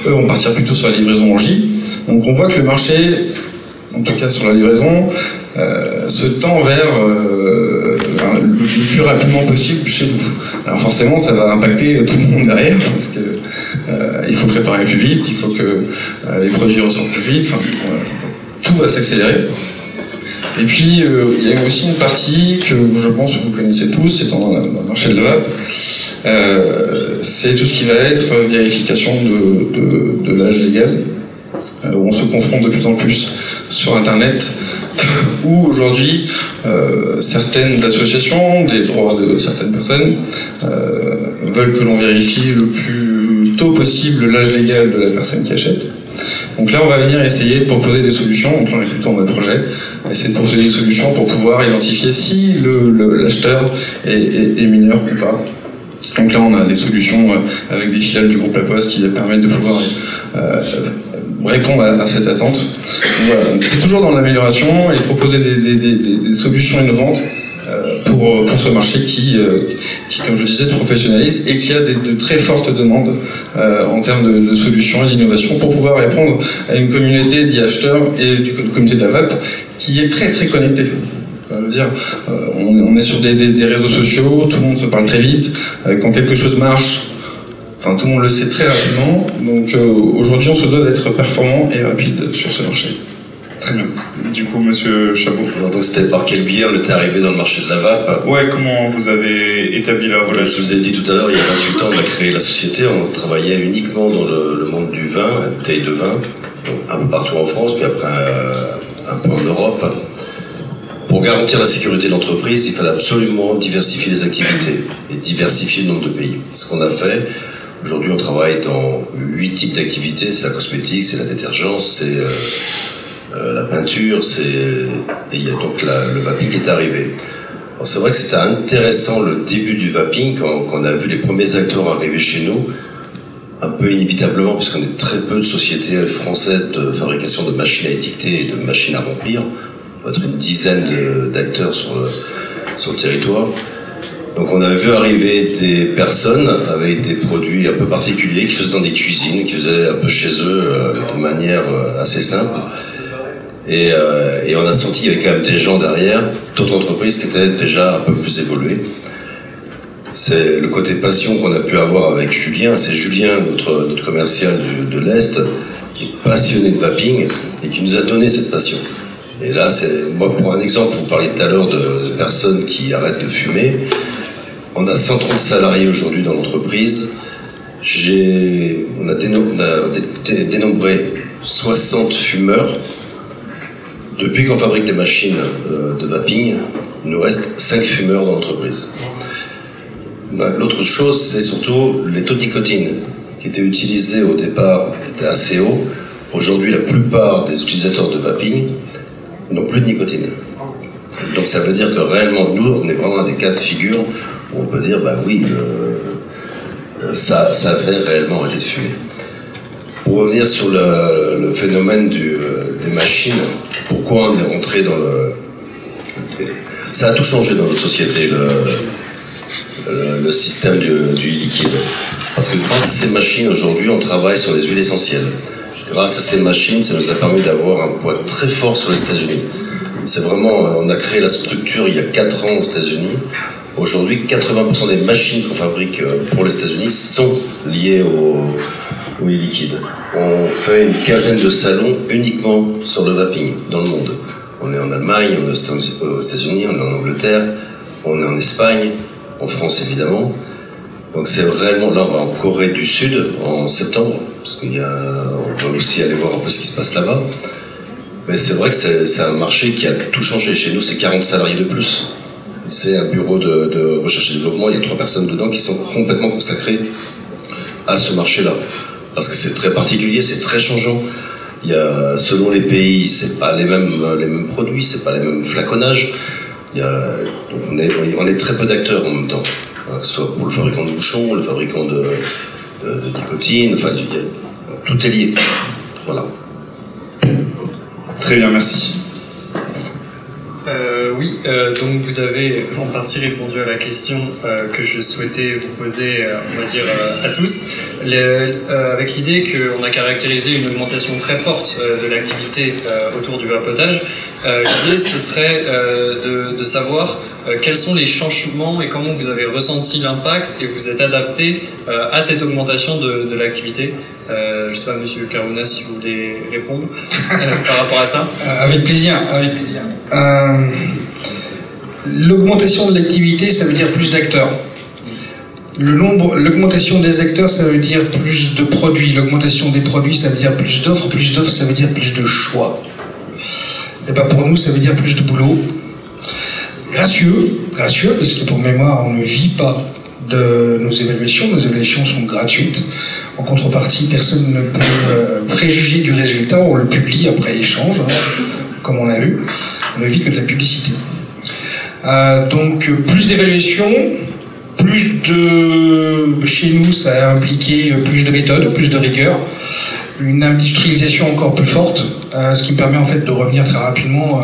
Eux vont partir plutôt sur la livraison en J. Donc on voit que le marché, en tout cas sur la livraison, se tend vers le plus rapidement possible chez vous. Alors forcément, ça va impacter tout le monde derrière, parce que euh, il faut préparer plus vite, il faut que euh, les produits ressortent plus vite, enfin, tout va s'accélérer. Et puis, euh, il y a aussi une partie que je pense que vous connaissez tous, étant dans, le marché de la vape, c'est tout ce qui va être vérification de, l'âge légal, où on se confronte de plus en plus sur Internet où aujourd'hui euh, certaines associations, des droits de certaines personnes, euh, veulent que l'on vérifie le plus tôt possible l'âge légal de la personne qui achète. Donc là, on va venir essayer de proposer des solutions. Donc là, on est plutôt en mode projet. Essayer de proposer des solutions pour pouvoir identifier si l'acheteur est, mineur ou pas. Donc là, on a des solutions euh, avec des filiales du groupe La Poste qui permettent de pouvoir répondre à, cette attente. c'est toujours dans l'amélioration et proposer des, solutions innovantes euh, pour, pour ce marché qui, euh, comme je disais, se professionnalise et qui a de très fortes demandes euh, en termes de, solutions et d'innovation pour pouvoir répondre à une communauté d'acheteurs et du communauté de la VAP qui est très très connectée. dire, on, est sur des, des, réseaux sociaux, tout le monde se parle très vite. quand quelque chose marche, Enfin, tout le monde le sait très rapidement. Donc euh, aujourd'hui, on se doit d'être performant et rapide sur ce marché. Très bien. Du coup, monsieur Chabot. donc c'était par quel biais on était arrivé dans le marché de la vape Ouais, comment vous avez établi la relation Je vous ai dit tout à l'heure, il y a 28 ans, on a créé la société. On travaillait uniquement dans le, monde du vin, la bouteille de vin, un peu partout en France, puis après euh, un peu en Europe. Pour garantir la sécurité de l'entreprise, il fallait absolument diversifier les activités et diversifier le nombre de pays. Ce qu'on a fait, Aujourd'hui, on travaille dans huit types d'activités. C'est la cosmétique, c'est la détergence, c'est euh, la peinture, c'est il y a donc le vaping qui est arrivé. C'est vrai que c'était intéressant le début du vaping quand, on a vu les premiers acteurs arriver chez nous. un peu inévitablement, puisqu'on est très peu de sociétés françaises de fabrication de machines à étiqueter et de machines à remplir. On va être une dizaine d'acteurs sur le, sur le territoire. Donc on a vu arriver des personnes avec des produits un peu particuliers qui faisaient dans des cuisines, qui faisaient un peu chez eux euh, de manière euh, assez simple. Et, euh, et, on a senti qu'il y avait quand même des gens derrière, d'autres entreprises qui étaient déjà un peu plus évoluées. C'est le côté passion qu'on a pu avoir avec Julien. C'est Julien, notre, notre commercial de l'Est, qui est passionné de vaping et qui nous a donné cette passion. Et là, c'est moi pour un exemple, vous parliez tout à l'heure de personnes qui arrêtent de fumer. On a 130 salariés aujourd'hui dans l'entreprise. On a, dénombré 60 fumeurs. Depuis qu'on fabrique des machines euh, de vaping, il nous reste 5 fumeurs dans l'entreprise. Ben, l'autre chose, c'est surtout les taux de nicotine qui étaient utilisés au départ, qui étaient assez hauts. Aujourd'hui, la plupart des utilisateurs de vaping n'ont plus de nicotine. Donc ça veut dire que réellement, nous, on est vraiment dans des cas de figure on peut dire, bah oui, euh, ça, ça fait réellement de fumer. Pour revenir sur le, phénomène euh, des machines, pourquoi on est rentré dans le... Ça a tout changé dans notre société, le, système du, liquide. Parce que grâce à ces machines, aujourd'hui, on travaille sur les huiles essentielles. Grâce à ces machines, ça nous a permis d'avoir un poids très fort sur les États-Unis. C'est vraiment, on a créé la structure il y a 4 ans aux États-Unis Aujourd'hui, 80% des machines qu'on fabrique euh, pour les États-Unis sont liées au, au liquide. On fait une quinzaine de salons uniquement sur le vaping dans le monde. On est en Allemagne, on est aux États-Unis, on est en Angleterre, on est en Espagne, en France évidemment. Donc c'est vraiment là, on va en Corée du Sud en septembre, parce qu'on va aussi aller voir un peu ce qui se passe là-bas. Mais c'est vrai que c'est un marché qui a tout changé. Chez nous, c'est 40 salariés de plus. C'est un bureau de, recherche et développement. Il y a trois personnes dedans qui sont complètement consacrées à ce marché-là. Parce que c'est très particulier, c'est très changeant. Il y a, selon les pays, c'est pas les mêmes, les mêmes produits, c'est pas les mêmes flaconnages. Il y a, on, est, très peu d'acteurs en même temps. Que ce soit pour le fabricant de bouchons, le fabricant de, de, nicotine, enfin, tout est lié. Voilà. Très bien, merci. Euh, oui, euh, donc vous avez en partie répondu à la question euh, que je souhaitais vous poser, on va dire, à tous, avec l'idée qu'on a caractérisé une augmentation très forte de l'activité autour du vapotage. l'idée, ce serait de, savoir quels sont les changements et comment vous avez ressenti l'impact et vous êtes adapté à cette augmentation de, l'activité. Je ne sais pas, Monsieur Carouna, si vous voulez répondre par rapport à ça. avec plaisir, avec plaisir. Euh, l'augmentation de l'activité, ça veut dire plus d'acteurs. l'augmentation des acteurs, ça veut dire plus de produits. L'augmentation des produits, ça veut dire plus d'offres. Plus d'offres, ça veut dire plus de choix. Et pas pour nous, ça veut dire plus de boulot. Gracieux, gracieux, parce que pour mémoire, on ne vit pas de nos évaluations. Nos évaluations sont gratuites. En contrepartie, personne ne peut euh, préjuger du résultat. On le publie après échange. Hein comme on a vu, on ne vit que de la publicité. Euh, donc plus d'évaluation, plus de... Chez nous, ça a impliqué plus de méthodes, plus de rigueur, une industrialisation encore plus forte, euh, ce qui me permet en fait de revenir très rapidement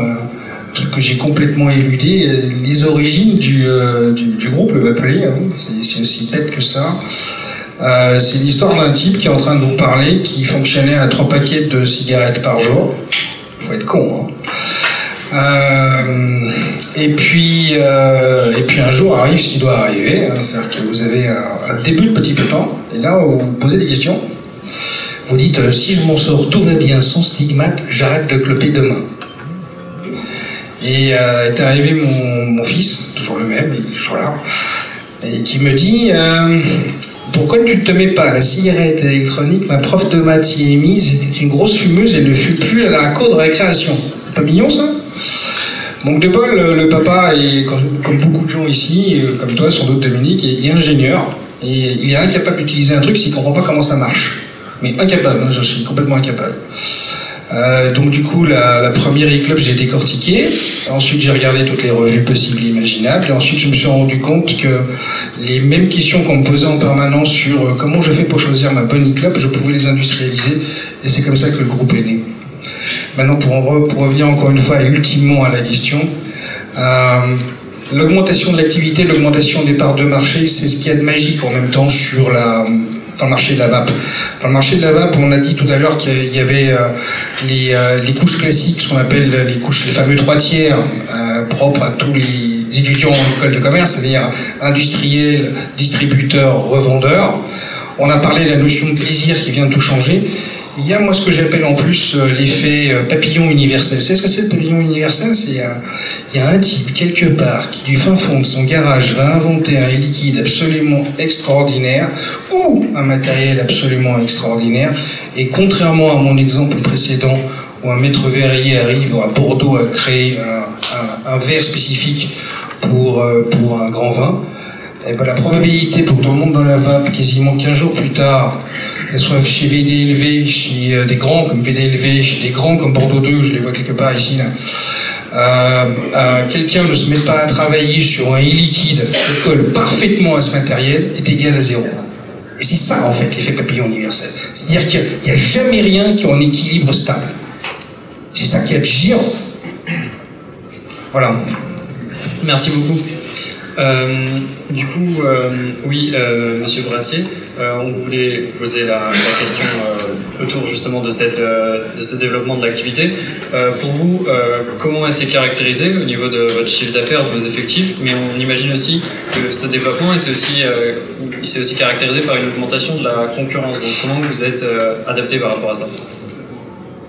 que j'ai complètement éludé, les origines du, du, groupe, le Vapelier, hein, c'est aussi bête que ça. c'est l'histoire d'un type qui est en train de vous parler, qui fonctionnait à trois paquets de cigarettes par jour. Faut être con, hein. Euh, et puis, euh, et puis un jour arrive ce qui doit arriver, hein, c'est-à-dire que vous avez un, début de petit pépin, et là vous vous posez des questions. Vous dites euh, si je m'en sors, tout va bien, sans stigmate, j'arrête de cloper demain. Et est arrivé mon, fils, toujours le même, voilà, et qui me dit pourquoi tu ne te mets pas la cigarette électronique? Ma prof de maths y est mise, c'était une grosse fumeuse, elle ne fut plus à la cour de récréation. Pas mignon ça? Donc de Paul, le papa est, comme beaucoup de gens ici, euh, comme toi, sans doute Dominique, est, ingénieur. Et il est incapable d'utiliser un truc s'il ne comprend pas comment ça marche. Mais incapable, hein, je suis complètement incapable. Euh, donc du coup, la, première e-club, j'ai décortiqué. Ensuite, j'ai regardé toutes les revues possibles et imaginables. Et ensuite, je me suis rendu compte que les mêmes questions qu'on me posait en permanence sur euh, comment je fais pour choisir ma bonne e-club, je pouvais les industrialiser. Et c'est comme ça que le groupe est né. Maintenant, pour revenir encore une fois et ultimement à la question, euh, l'augmentation de l'activité, l'augmentation des parts de marché, c'est ce qu'il y a de magique en même temps sur la, dans le marché de la vape. Dans le marché de la vape, on a dit tout à l'heure qu'il y avait euh, les, euh, les couches classiques, ce qu'on appelle les couches, les fameux trois tiers, euh, propres à tous les étudiants en école de commerce, c'est-à-dire industriels, distributeurs, revendeurs. On a parlé de la notion de plaisir qui vient de tout changer. Il y a moi ce que j'appelle en plus euh, l'effet euh, papillon universel. Savez ce que c'est le papillon universel? C'est euh, il y a un type quelque part qui du fin fond de son garage va inventer un liquide absolument extraordinaire ou un matériel absolument extraordinaire. Et contrairement à mon exemple précédent où un maître verrier arrive à Bordeaux à créer un, un- verre spécifique pour, pour un grand vin, eh ben, la probabilité pour que tout le monde dans la vape, quasiment 15 jours plus tard, qu'elle soit chez VDLV, chez euh, des grands comme VDLV, chez des grands comme Bordeaux 2, je les vois quelque part ici, euh, euh, quelqu'un ne se met pas à travailler sur un e-liquide qui colle parfaitement à ce matériel est égal à zéro. Et c'est ça en fait l'effet papillon universel. C'est-à-dire qu'il n'y a, jamais rien qui est en équilibre stable. C'est ça qui est giro. Voilà. Merci beaucoup. Euh, du coup, euh, oui, euh, Monsieur Brassier, euh, on voulait poser la, question autour justement de, cette, de ce développement de l'activité. Pour vous, comment elle s'est caractérisée au niveau de votre chiffre d'affaires, de vos effectifs Mais on imagine aussi que ce développement il s'est aussi, aussi caractérisé par une augmentation de la concurrence. Donc comment vous êtes adapté par rapport à ça?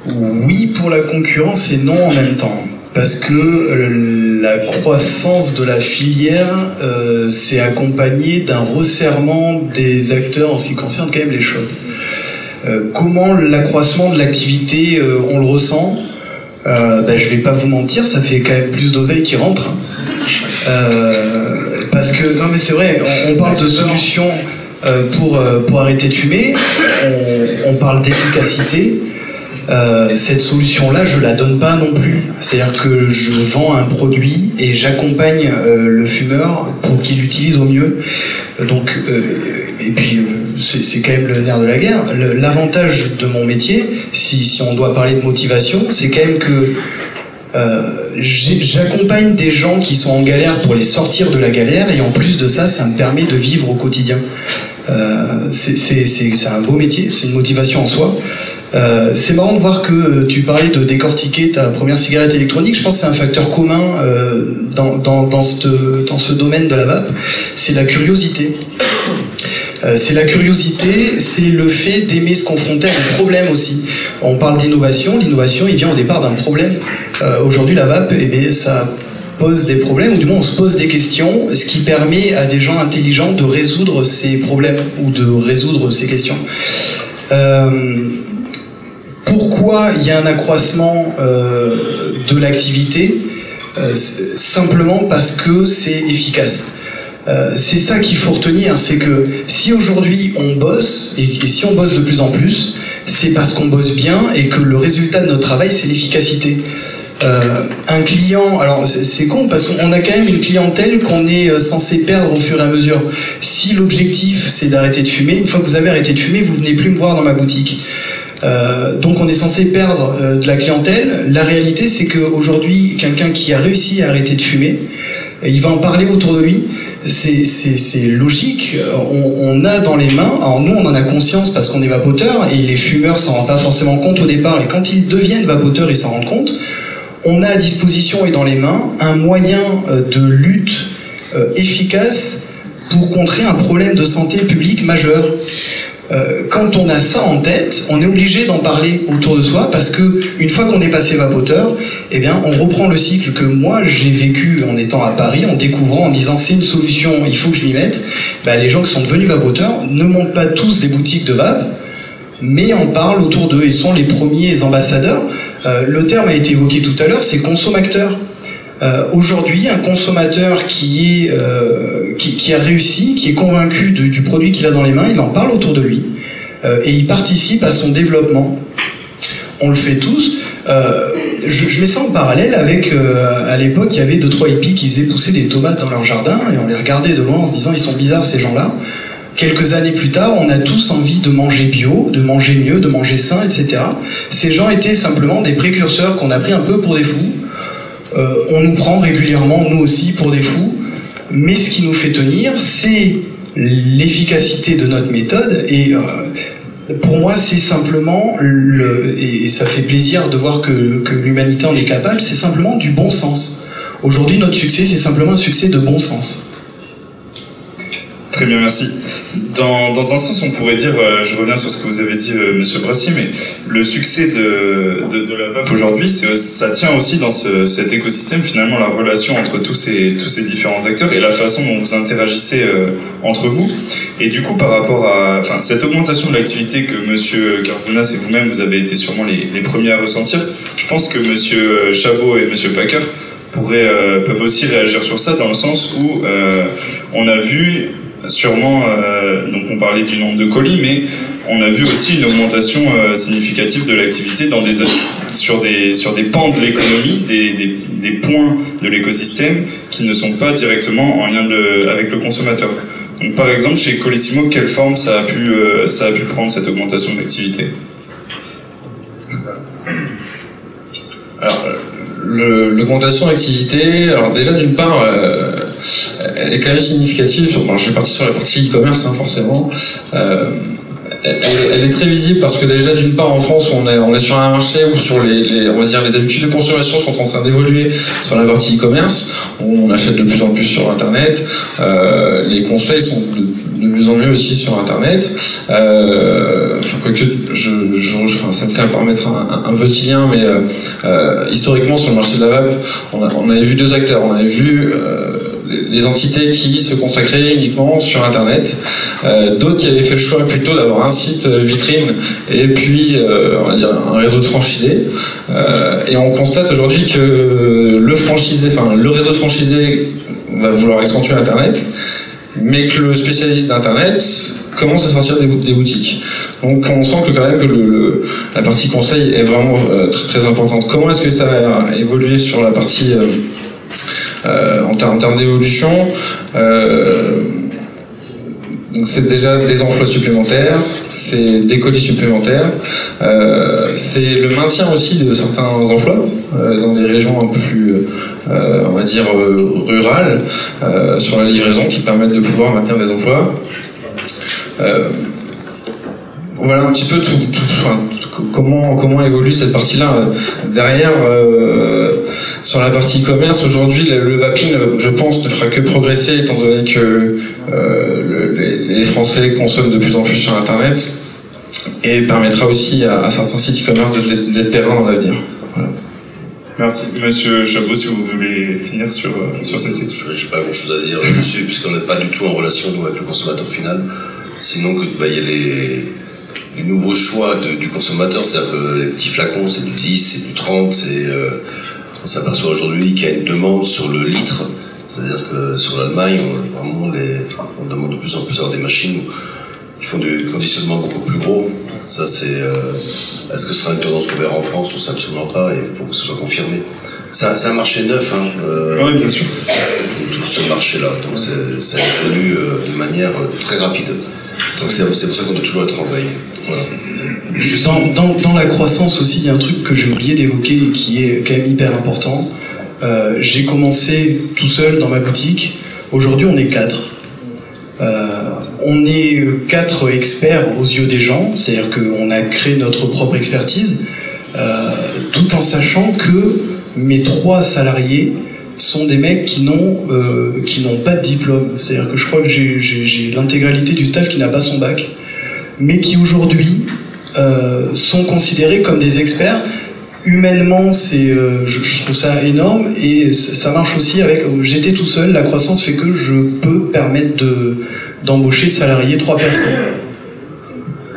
Oui pour la concurrence et non en même temps. Parce que euh, la croissance de la filière euh, s'est accompagnée d'un resserrement des acteurs en ce qui concerne quand même les shops. Euh, comment l'accroissement de l'activité, euh, on le ressent? Euh, ben, Je vais pas vous mentir, ça fait quand même plus d'oseille qui rentre. Parce que, non mais c'est vrai, on, on parle de solutions pour, pour arrêter de fumer, on, on parle d'efficacité. Euh, cette solution-là, je la donne pas non plus. C'est-à-dire que je vends un produit et j'accompagne euh, le fumeur pour qu'il l'utilise au mieux. Donc, euh, et puis, c'est quand même le nerf de la guerre. L'avantage de mon métier, si, on doit parler de motivation, c'est quand même que j'accompagne des gens qui sont en galère pour les sortir de la galère et en plus de ça, ça me permet de vivre au quotidien. C'est un beau métier, c'est une motivation en soi. Euh, c'est marrant de voir que tu parlais de décortiquer ta première cigarette électronique. Je pense que c'est un facteur commun euh, dans, dans, ce domaine de la vape. C'est la curiosité. Euh, c'est la curiosité, c'est le fait d'aimer se confronter à un problème aussi. On parle d'innovation, l'innovation il vient au départ d'un problème. Aujourd'hui la vape, eh bien, ça pose des problèmes, ou du moins on se pose des questions, ce qui permet à des gens intelligents de résoudre ces problèmes ou de résoudre ces questions. Pourquoi il y a un accroissement euh, de l'activité Euh, Simplement parce que c'est efficace? Euh, c'est ça qu'il faut retenir, c'est que si aujourd'hui on bosse, et, si on bosse de plus en plus, c'est parce qu'on bosse bien et que le résultat de notre travail, c'est l'efficacité. Un client, alors c'est con parce qu'on a quand même une clientèle qu'on est censé perdre au fur et à mesure. Si l'objectif c'est d'arrêter de fumer, une fois que vous avez arrêté de fumer, vous venez plus me voir dans ma boutique. Euh, donc on est censé perdre euh, de la clientèle. La réalité c'est qu'aujourd'hui, quelqu'un qui a réussi à arrêter de fumer, euh, il va en parler autour de lui. C'est- logique. On, a dans les mains, alors nous on en a conscience parce qu'on est vapoteur et les fumeurs s'en rendent pas forcément compte au départ et quand ils deviennent vapoteurs ils s'en rendent compte. On a à disposition et dans les mains un moyen de lutte efficace pour contrer un problème de santé publique majeur. Euh, quand on a ça en tête, on est obligé d'en parler autour de soi parce que une fois qu'on est passé vapoteur, eh bien, on reprend le cycle que moi j'ai vécu en étant à Paris, en découvrant, en disant c'est une solution, il faut que je m'y mette. Bah, les gens qui sont devenus vapoteurs ne montent pas tous des boutiques de vape, mais en parlent autour d'eux et sont les premiers ambassadeurs. Euh, le terme a été évoqué tout à l'heure, c'est consommateur. Euh, Aujourd'hui, un consommateur qui, est, euh, qui, a réussi, qui est convaincu du produit qu'il a dans les mains, il en parle autour de lui euh, et il participe à son développement. on le fait tous. Je, je, mets ça en parallèle avec, à l'époque, il y avait deux trois hippies qui faisaient pousser des tomates dans leur jardin et on les regardait de loin en se disant ils sont bizarres ces gens-là. Quelques années plus tard, on a tous envie de manger bio, de manger mieux, de manger sain, etc. Ces gens étaient simplement des précurseurs qu'on a pris un peu pour des fous. Euh, on nous prend régulièrement, nous aussi, pour des fous. Mais ce qui nous fait tenir, c'est l'efficacité de notre méthode et euh, pour moi, c'est simplement, le, et ça fait plaisir de voir que l'humanité en est capable, c'est simplement du bon sens. Aujourd'hui, notre succès, c'est simplement un succès de bon sens. Très bien, merci. Dans, dans, un sens, on pourrait dire, euh, je reviens sur ce que vous avez dit, euh, Monsieur Brassier, mais le succès de, de, la vape aujourd'hui, ça tient aussi dans ce, cet écosystème, finalement, la relation entre tous ces, tous ces différents acteurs et la façon dont vous interagissez euh, entre vous. Et du coup, par rapport à cette augmentation de l'activité que Monsieur Carbonas et vous-même, vous avez été sûrement les, premiers à ressentir, je pense que Monsieur Chabot et Monsieur Packer pourraient, euh, peuvent aussi réagir sur ça dans le sens où euh, on a vu sûrement, euh, donc on parlait du nombre de colis, mais on a vu aussi une augmentation euh, significative de l'activité dans des, sur, des, sur des pans de l'économie, des, des, points de l'écosystème qui ne sont pas directement en lien avec le consommateur. Donc par exemple, chez Colissimo, quelle forme ça a pu, euh, ça a pu prendre cette augmentation d'activité? Alors, l'augmentation d'activité, alors déjà d'une part, elle est quand même significative. Bon, je suis parti sur la partie e-commerce, hein, forcément. Euh, elle, est très visible parce que déjà d'une part en France on est, sur un marché où les, on va dire les habitudes de consommation sont en train d'évoluer sur la partie e-commerce on achète de plus en plus sur internet euh, les conseils sont de, mieux en mieux aussi sur internet euh, enfin, quoique je, enfin, ça me fait permettre un, un, un petit lien mais euh, euh, historiquement sur le marché de la vape on, avait vu deux acteurs on avait vu euh, les entités qui se consacraient uniquement sur Internet, euh, d'autres qui avaient fait le choix plutôt d'avoir un site vitrine et puis euh, un réseau de franchisés. Euh, et on constate aujourd'hui que le franchisé, enfin le réseau de franchisés va vouloir accentuer Internet, mais que le spécialiste d'Internet commence à sortir des, boutiques. Donc on sent que quand même que la partie conseil est vraiment euh, très, très, importante. Comment est-ce que ça a évolué sur la partie euh, euh, en, ter en, termes d'évolution, euh, c'est déjà des emplois supplémentaires, c'est des colis supplémentaires, euh, c'est le maintien aussi de certains emplois euh, dans des régions un peu plus, euh, on va dire, rurales, sur la livraison qui permettent de pouvoir maintenir des emplois. Voilà un petit peu tout, comment comment évolue cette partie-là derrière euh, sur la partie e-commerce aujourd'hui le, le, vaping je pense ne fera que progresser étant donné que euh, le, les, les, Français consomment de plus en plus sur internet et permettra aussi à, à certains sites e-commerce d'être terrain dans l'avenir voilà. Merci. Monsieur Chabot, si vous voulez finir sur, sur cette question. Je n'ai pas grand-chose à dire dessus, puisqu'on n'est pas du tout en relation nous, avec le consommateur final. Sinon, il bah, y a les, les nouveaux choix de, du consommateur, c'est-à-dire que les petits flacons, c'est du 10, c'est du 30, c'est, euh, on s'aperçoit aujourd'hui qu'il y a une demande sur le litre, c'est-à-dire que sur l'Allemagne, on, vraiment les, on demande de plus en plus à des machines qui font du conditionnement beaucoup plus gros. Ça, c'est, euh, est-ce que ce sera une tendance qu'on verra en France ou ça absolument pas, et il faut que ce soit confirmé. C'est un, un, marché neuf, hein, euh, oui, bien sûr. tout ce marché-là, donc ça évolue de manière très rapide. Donc c'est, c'est pour ça qu'on doit toujours être en veille. Voilà. Dans, la croissance aussi, il y a un truc que j'ai oublié d'évoquer et qui est quand même hyper important. Euh, j'ai commencé tout seul dans ma boutique. Aujourd'hui, on est quatre. Euh, on est quatre experts aux yeux des gens, c'est-à-dire qu'on a créé notre propre expertise, euh, tout en sachant que mes trois salariés sont des mecs qui n'ont qui n'ont pas de diplôme. C'est-à-dire que je crois que j'ai l'intégralité du staff qui n'a pas son bac mais qui aujourd'hui euh, sont considérés comme des experts. Humainement, euh, je, trouve ça énorme et ça marche aussi avec. J'étais tout seul, la croissance fait que je peux permettre de, d'embaucher, de salarier trois personnes.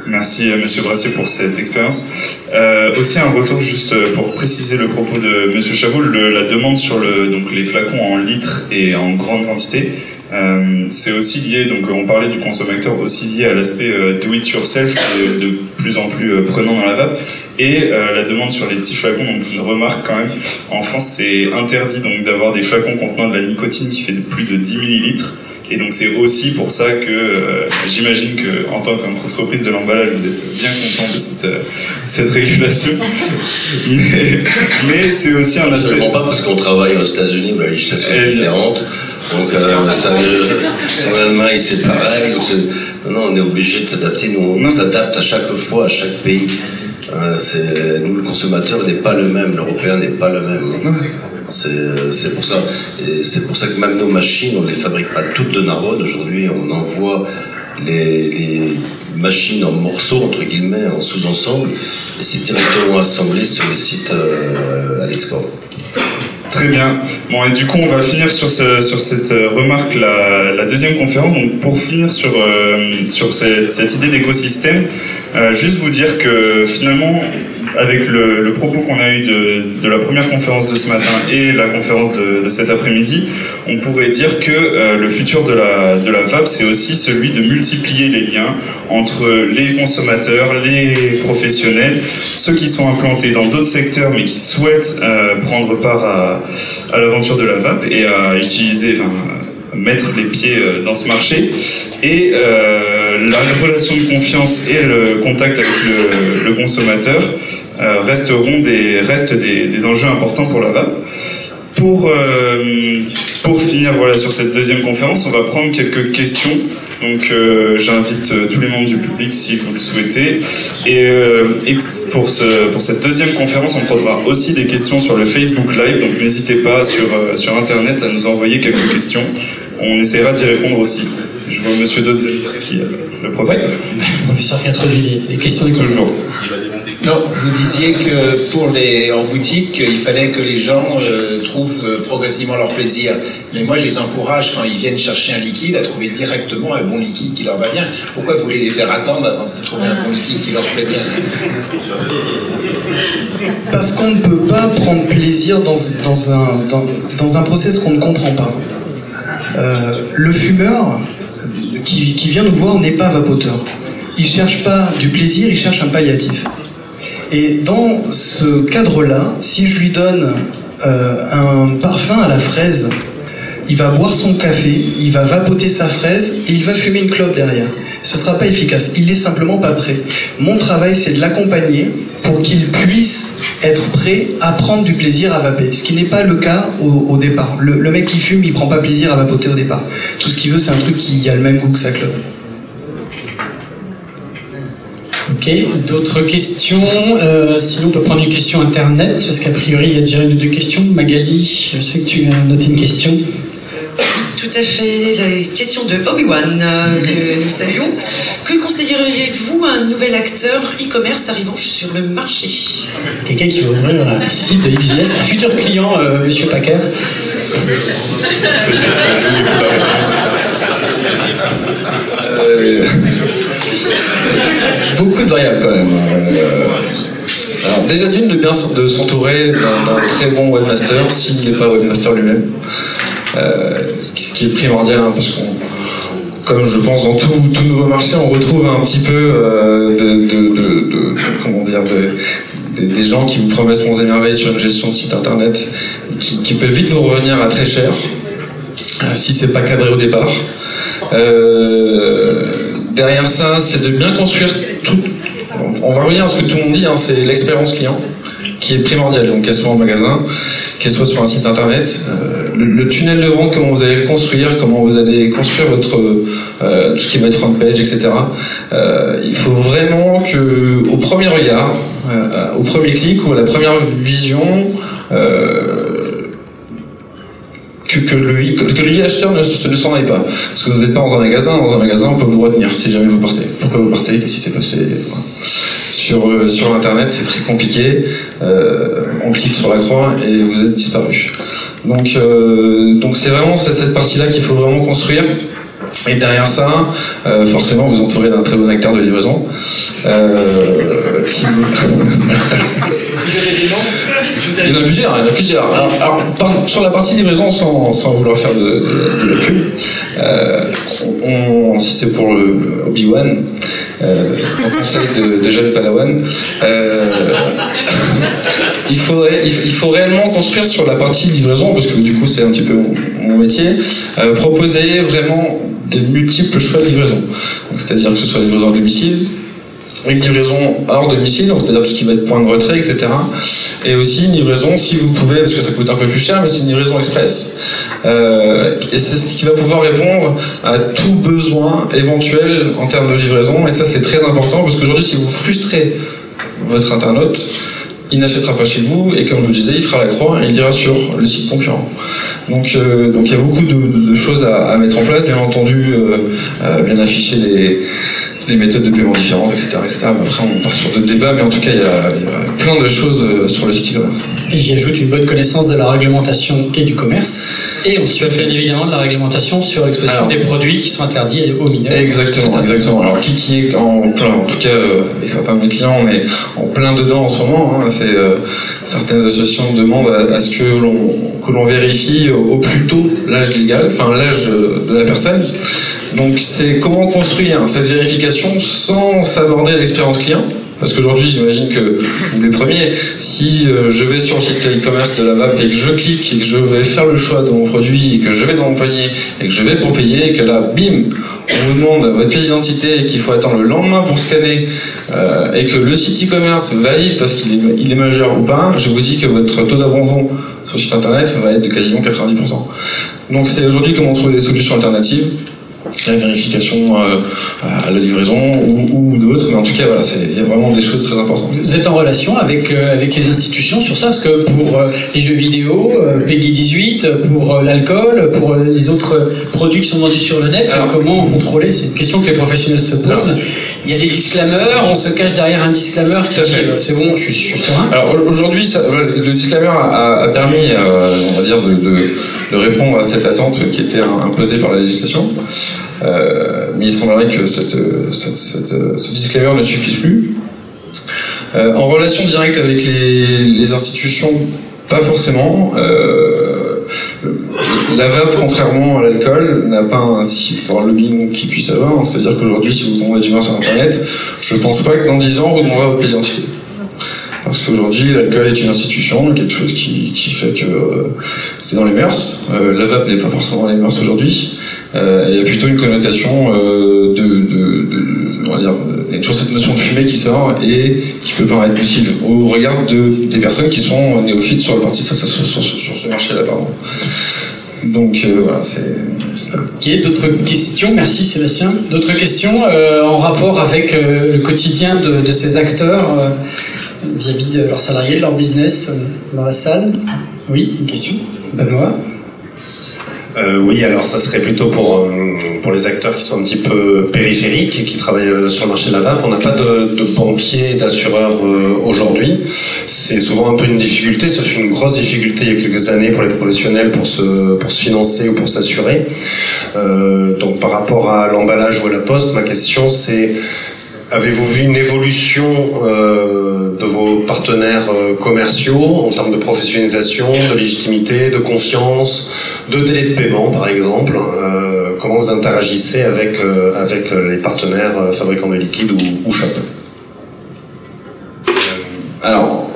Merci euh, Monsieur Brassier pour cette expérience. Euh, aussi un retour juste pour préciser le propos de Monsieur Chabot, le, la demande sur le, donc les flacons en litres et en grande quantité. Euh, c'est aussi lié, donc on parlait du consommateur aussi lié à l'aspect euh, do it yourself de, de, plus en plus euh, prenant dans la vape. Et euh, la demande sur les petits flacons, donc une remarque quand même, en France c'est interdit donc d'avoir des flacons contenant de la nicotine qui fait de plus de 10 millilitres. Et donc c'est aussi pour ça que euh, j'imagine que en tant qu'entreprise de l'emballage, vous êtes bien content de cette, euh, cette régulation. mais mais c'est aussi un aspect. Absolument pas, parce qu'on travaille aux États-Unis où la législation est Eh bien. Donc, euh, ça, euh, en Allemagne, c'est pareil. Donc, non, on est obligé de s'adapter. Nous, on s'adapte à chaque fois, à chaque pays. Euh, c'est- nous, le consommateur n'est pas le même, l'européen n'est pas le même. C'est c'est pour ça. C'est pour ça que même nos machines, on ne les fabrique pas toutes de Narbonne. Aujourd'hui, on envoie les, les machines en morceaux, entre guillemets, en sous-ensemble. Et c'est directement assemblé sur les sites euh, à l'export. Très bien. Bon, et du coup, on va finir sur, ce, sur cette euh, remarque, la, deuxième conférence. Donc, pour finir sur, euh, cette idée d'écosystème, euh, juste vous dire que finalement, avec le, propos qu'on a eu de, la première conférence de ce matin et la conférence de, cet après-midi, on pourrait dire que euh, le futur de la, de la vape, c'est aussi celui de multiplier les liens entre les consommateurs, les professionnels, ceux qui sont implantés dans d'autres secteurs mais qui souhaitent euh, prendre part à, l'aventure de la vape et à utiliser, mettre les pieds euh, dans ce marché. Et euh, la relation de confiance et le contact avec le, consommateur euh, resteront des, restent des, enjeux importants pour la vape. Pour, pour finir voilà, sur cette deuxième conférence, on va prendre quelques questions. Donc j'invite tous les membres du public si vous le souhaitez. Et pour, ce, pour cette deuxième conférence, on prendra aussi des questions sur le Facebook Live. Donc n'hésitez pas sur, sur Internet à nous envoyer quelques questions. On essaiera d'y répondre aussi. Je vois Monsieur Dodzel qui est le professeur. Professeur les, les questions des Toujours. Non, vous disiez que pour les en boutique, il fallait que les gens euh, trouvent euh, progressivement leur plaisir. Mais moi, je les encourage quand ils viennent chercher un liquide à trouver directement un bon liquide qui leur va bien. Pourquoi vous voulez les faire attendre avant de trouver un bon liquide qui leur plaît bien? Parce qu'on ne peut pas prendre plaisir dans, dans un, dans, dans un process qu'on ne comprend pas. Euh, le fumeur qui, vient nous voir n'est pas vapoteur. Il cherche pas du plaisir, il cherche un palliatif. Et dans ce cadre-là, si je lui donne euh, un parfum à la fraise, il va boire son café, il va vapoter sa fraise et il va fumer une clope derrière. Ce ne sera pas efficace, il n'est simplement pas prêt. Mon travail, c'est de l'accompagner pour qu'il puisse être prêt à prendre du plaisir à vaper, ce qui n'est pas le cas au, départ. Le, le mec qui fume, il prend pas plaisir à vapoter au départ. Tout ce qu'il veut, c'est un truc qui a le même goût que sa clope. Ok, d'autres questions? Euh, Sinon, on peut prendre une question internet, parce qu'a priori, il y a déjà une ou deux questions. Magali, je sais que tu as noté une question. Tout à fait, la question de Obi-Wan euh, que nous saluons. Que conseilleriez-vous à un nouvel acteur e-commerce arrivant sur le marché? Quelqu'un qui va ouvrir un site de e-business, un futur client, euh, Monsieur Packer? Euh, beaucoup de variables quand même. Euh, alors déjà d'une de bien de s'entourer d'un d'un très bon webmaster s'il n'est pas webmaster lui-même. Euh, ce qui est primordial hein, parce qu'on comme je pense dans tout, tout nouveau marché, on retrouve un petit peu euh, des- gens qui vous promettent monts et merveilles sur une gestion de site internet qui, peuvent vite vous revenir à très cher euh, si c'est pas cadré au départ. Derrière ça, c'est de bien construire tout. On va revenir à ce que tout le monde dit, hein, c'est l'expérience client qui est primordiale. Donc qu'elle soit en magasin, qu'elle soit sur un site internet, le, tunnel de vente, comment vous allez le construire, comment vous allez construire votre euh, tout ce qui va être front page, etc. Euh, il faut vraiment que au premier regard, euh, au premier clic ou à la première vision. euh, que, que le, que le acheteur ne, se- ne s'en aille pas. Parce que vous n'êtes pas dans un magasin, dans un magasin, on peut vous retenir si jamais vous partez. Pourquoi vous partez Qu'est-ce qui s'est passé. Sur, euh, sur Internet, c'est très compliqué. Euh, on clique sur la croix et vous êtes disparu. Donc, euh, donc c'est vraiment cette partie-là qu'il faut vraiment construire. Et derrière ça, euh, forcément, vous entourez d'un très bon acteur de livraison. Euh, qui... Il y en a plusieurs, sur la partie livraison, sans, sans vouloir faire de, de- la pub, euh, si c'est pour Obi-Wan, euh, en conseil de, de Padawan. Euh, il, faudrait, il, faut réellement construire sur la partie livraison, parce que du coup c'est un petit peu mon, métier, euh, proposer vraiment des multiples choix de livraison. C'est-à-dire que ce soit livraison à domicile, une livraison hors domicile, c'est-à-dire tout ce qui va être point de retrait, etc. Et aussi une livraison, si vous pouvez, parce que ça coûte un peu plus cher, mais c'est une livraison express. Euh, et c'est ce qui va pouvoir répondre à tout besoin éventuel en termes de livraison. Et ça, c'est très important, parce qu'aujourd'hui, si vous frustrez votre internaute, il n'achètera pas chez vous, et comme je vous le disais, il fera la croix et il ira sur le site concurrent. Donc, euh, donc il y a beaucoup de, choses à, mettre en place, bien entendu, euh, bien afficher les, les méthodes de paiement différentes, etc. Après, on part sur d'autres débats, mais en tout cas, il y a, il y a plein de choses euh, sur le site e-commerce. Et j'y ajoute une bonne connaissance de la réglementation et du commerce. Et ensuite, bien évidemment, de la réglementation sur l'exposition des produits qui sont interdits aux mineurs. Exactement, exactement. Alors qui, qui est en plein, en tout cas euh, avec certains de mes clients, on est en plein dedans en ce moment. hein. C'est euh, certaines associations demandent à, à ce que l'on que l'on vérifie au, plus tôt l'âge légal, enfin l'âge de la personne. Donc c'est comment construire cette vérification sans s'aborder l'expérience client? Parce qu'aujourd'hui, j'imagine que vous les premiers, si euh, je vais sur le site e-commerce de la VAP et que je clique et que je vais faire le choix de mon produit et que je vais dans mon panier et que je vais pour payer et que là, bim, on vous demande votre pièce d'identité et qu'il faut attendre le lendemain pour scanner euh, et que le site e-commerce valide parce qu'il est, est majeur ou pas, je vous dis que votre taux d'abandon sur le site internet va être de quasiment 90%. Donc c'est aujourd'hui comment trouver des solutions alternatives la vérification euh, à la livraison ou, ou d'autres, mais en tout cas voilà, il y a vraiment des choses très importantes. Vous êtes en relation avec, euh, avec les institutions sur ça Parce que pour euh, les jeux vidéo, euh, Peggy 18, euh, pour l'alcool, pour les autres produits qui sont vendus sur le net, Alors- comment contrôler C'est une question que les professionnels se posent. Alors- Il y a des disclaimers, on se cache derrière un disclaimer qui dit c'est bon, je suis, je suis serein. Alors au- aujourd'hui, le disclaimer a, a permis, on va dire, de, de- de répondre à cette attente qui était im- imposée par la législation. Euh, mais il semblerait que cette, cette- ce disclaimer ne suffise plus. Euh, en relation directe avec les, les institutions, pas forcément. Euh, la vape, contrairement à l'alcool, n'a pas un si fort lobbying qu'il puisse avoir. C'est-à-dire qu'aujourd'hui, si vous demandez du vin sur Internet, je pense pas que dans 10 ans, vous demanderez votre pièce d'identité. Parce qu'aujourd'hui, l'alcool est une institution, quelque chose qui, qui fait que euh, c'est dans les mœurs. Euh, la vape n'est pas forcément dans les mœurs aujourd'hui. Euh, il y a plutôt une connotation euh, de, on va dire, il y a toujours cette notion de fumée qui sort et qui peut paraître nocive au regard de, des personnes qui sont néophytes sur, le sur, ce marché-là. Pardon. Donc euh, voilà, c'est... Ok, d'autres questions? Merci Sébastien. D'autres questions en rapport avec le quotidien de, ces acteurs vis-à-vis de leurs salariés, de leur business dans la salle? Oui, une question? Benoît? Euh, oui, alors ça serait plutôt pour, euh, pour les acteurs qui sont un petit peu périphériques et qui travaillent euh, sur le marché de la vape. On n'a pas de, de banquier, d'assureur euh, aujourd'hui. C'est souvent un peu une difficulté, ce fut une grosse difficulté il y a quelques années pour les professionnels pour se, pour se financer ou pour s'assurer. Euh, donc par rapport à l'emballage ou à la poste, ma question c'est Avez-vous vu une évolution euh, de vos partenaires euh, commerciaux en termes de professionnalisation, de légitimité, de confiance, de délai de paiement par exemple Euh, Comment vous interagissez avec, avec les partenaires fabricants de liquides ou, ou Alors,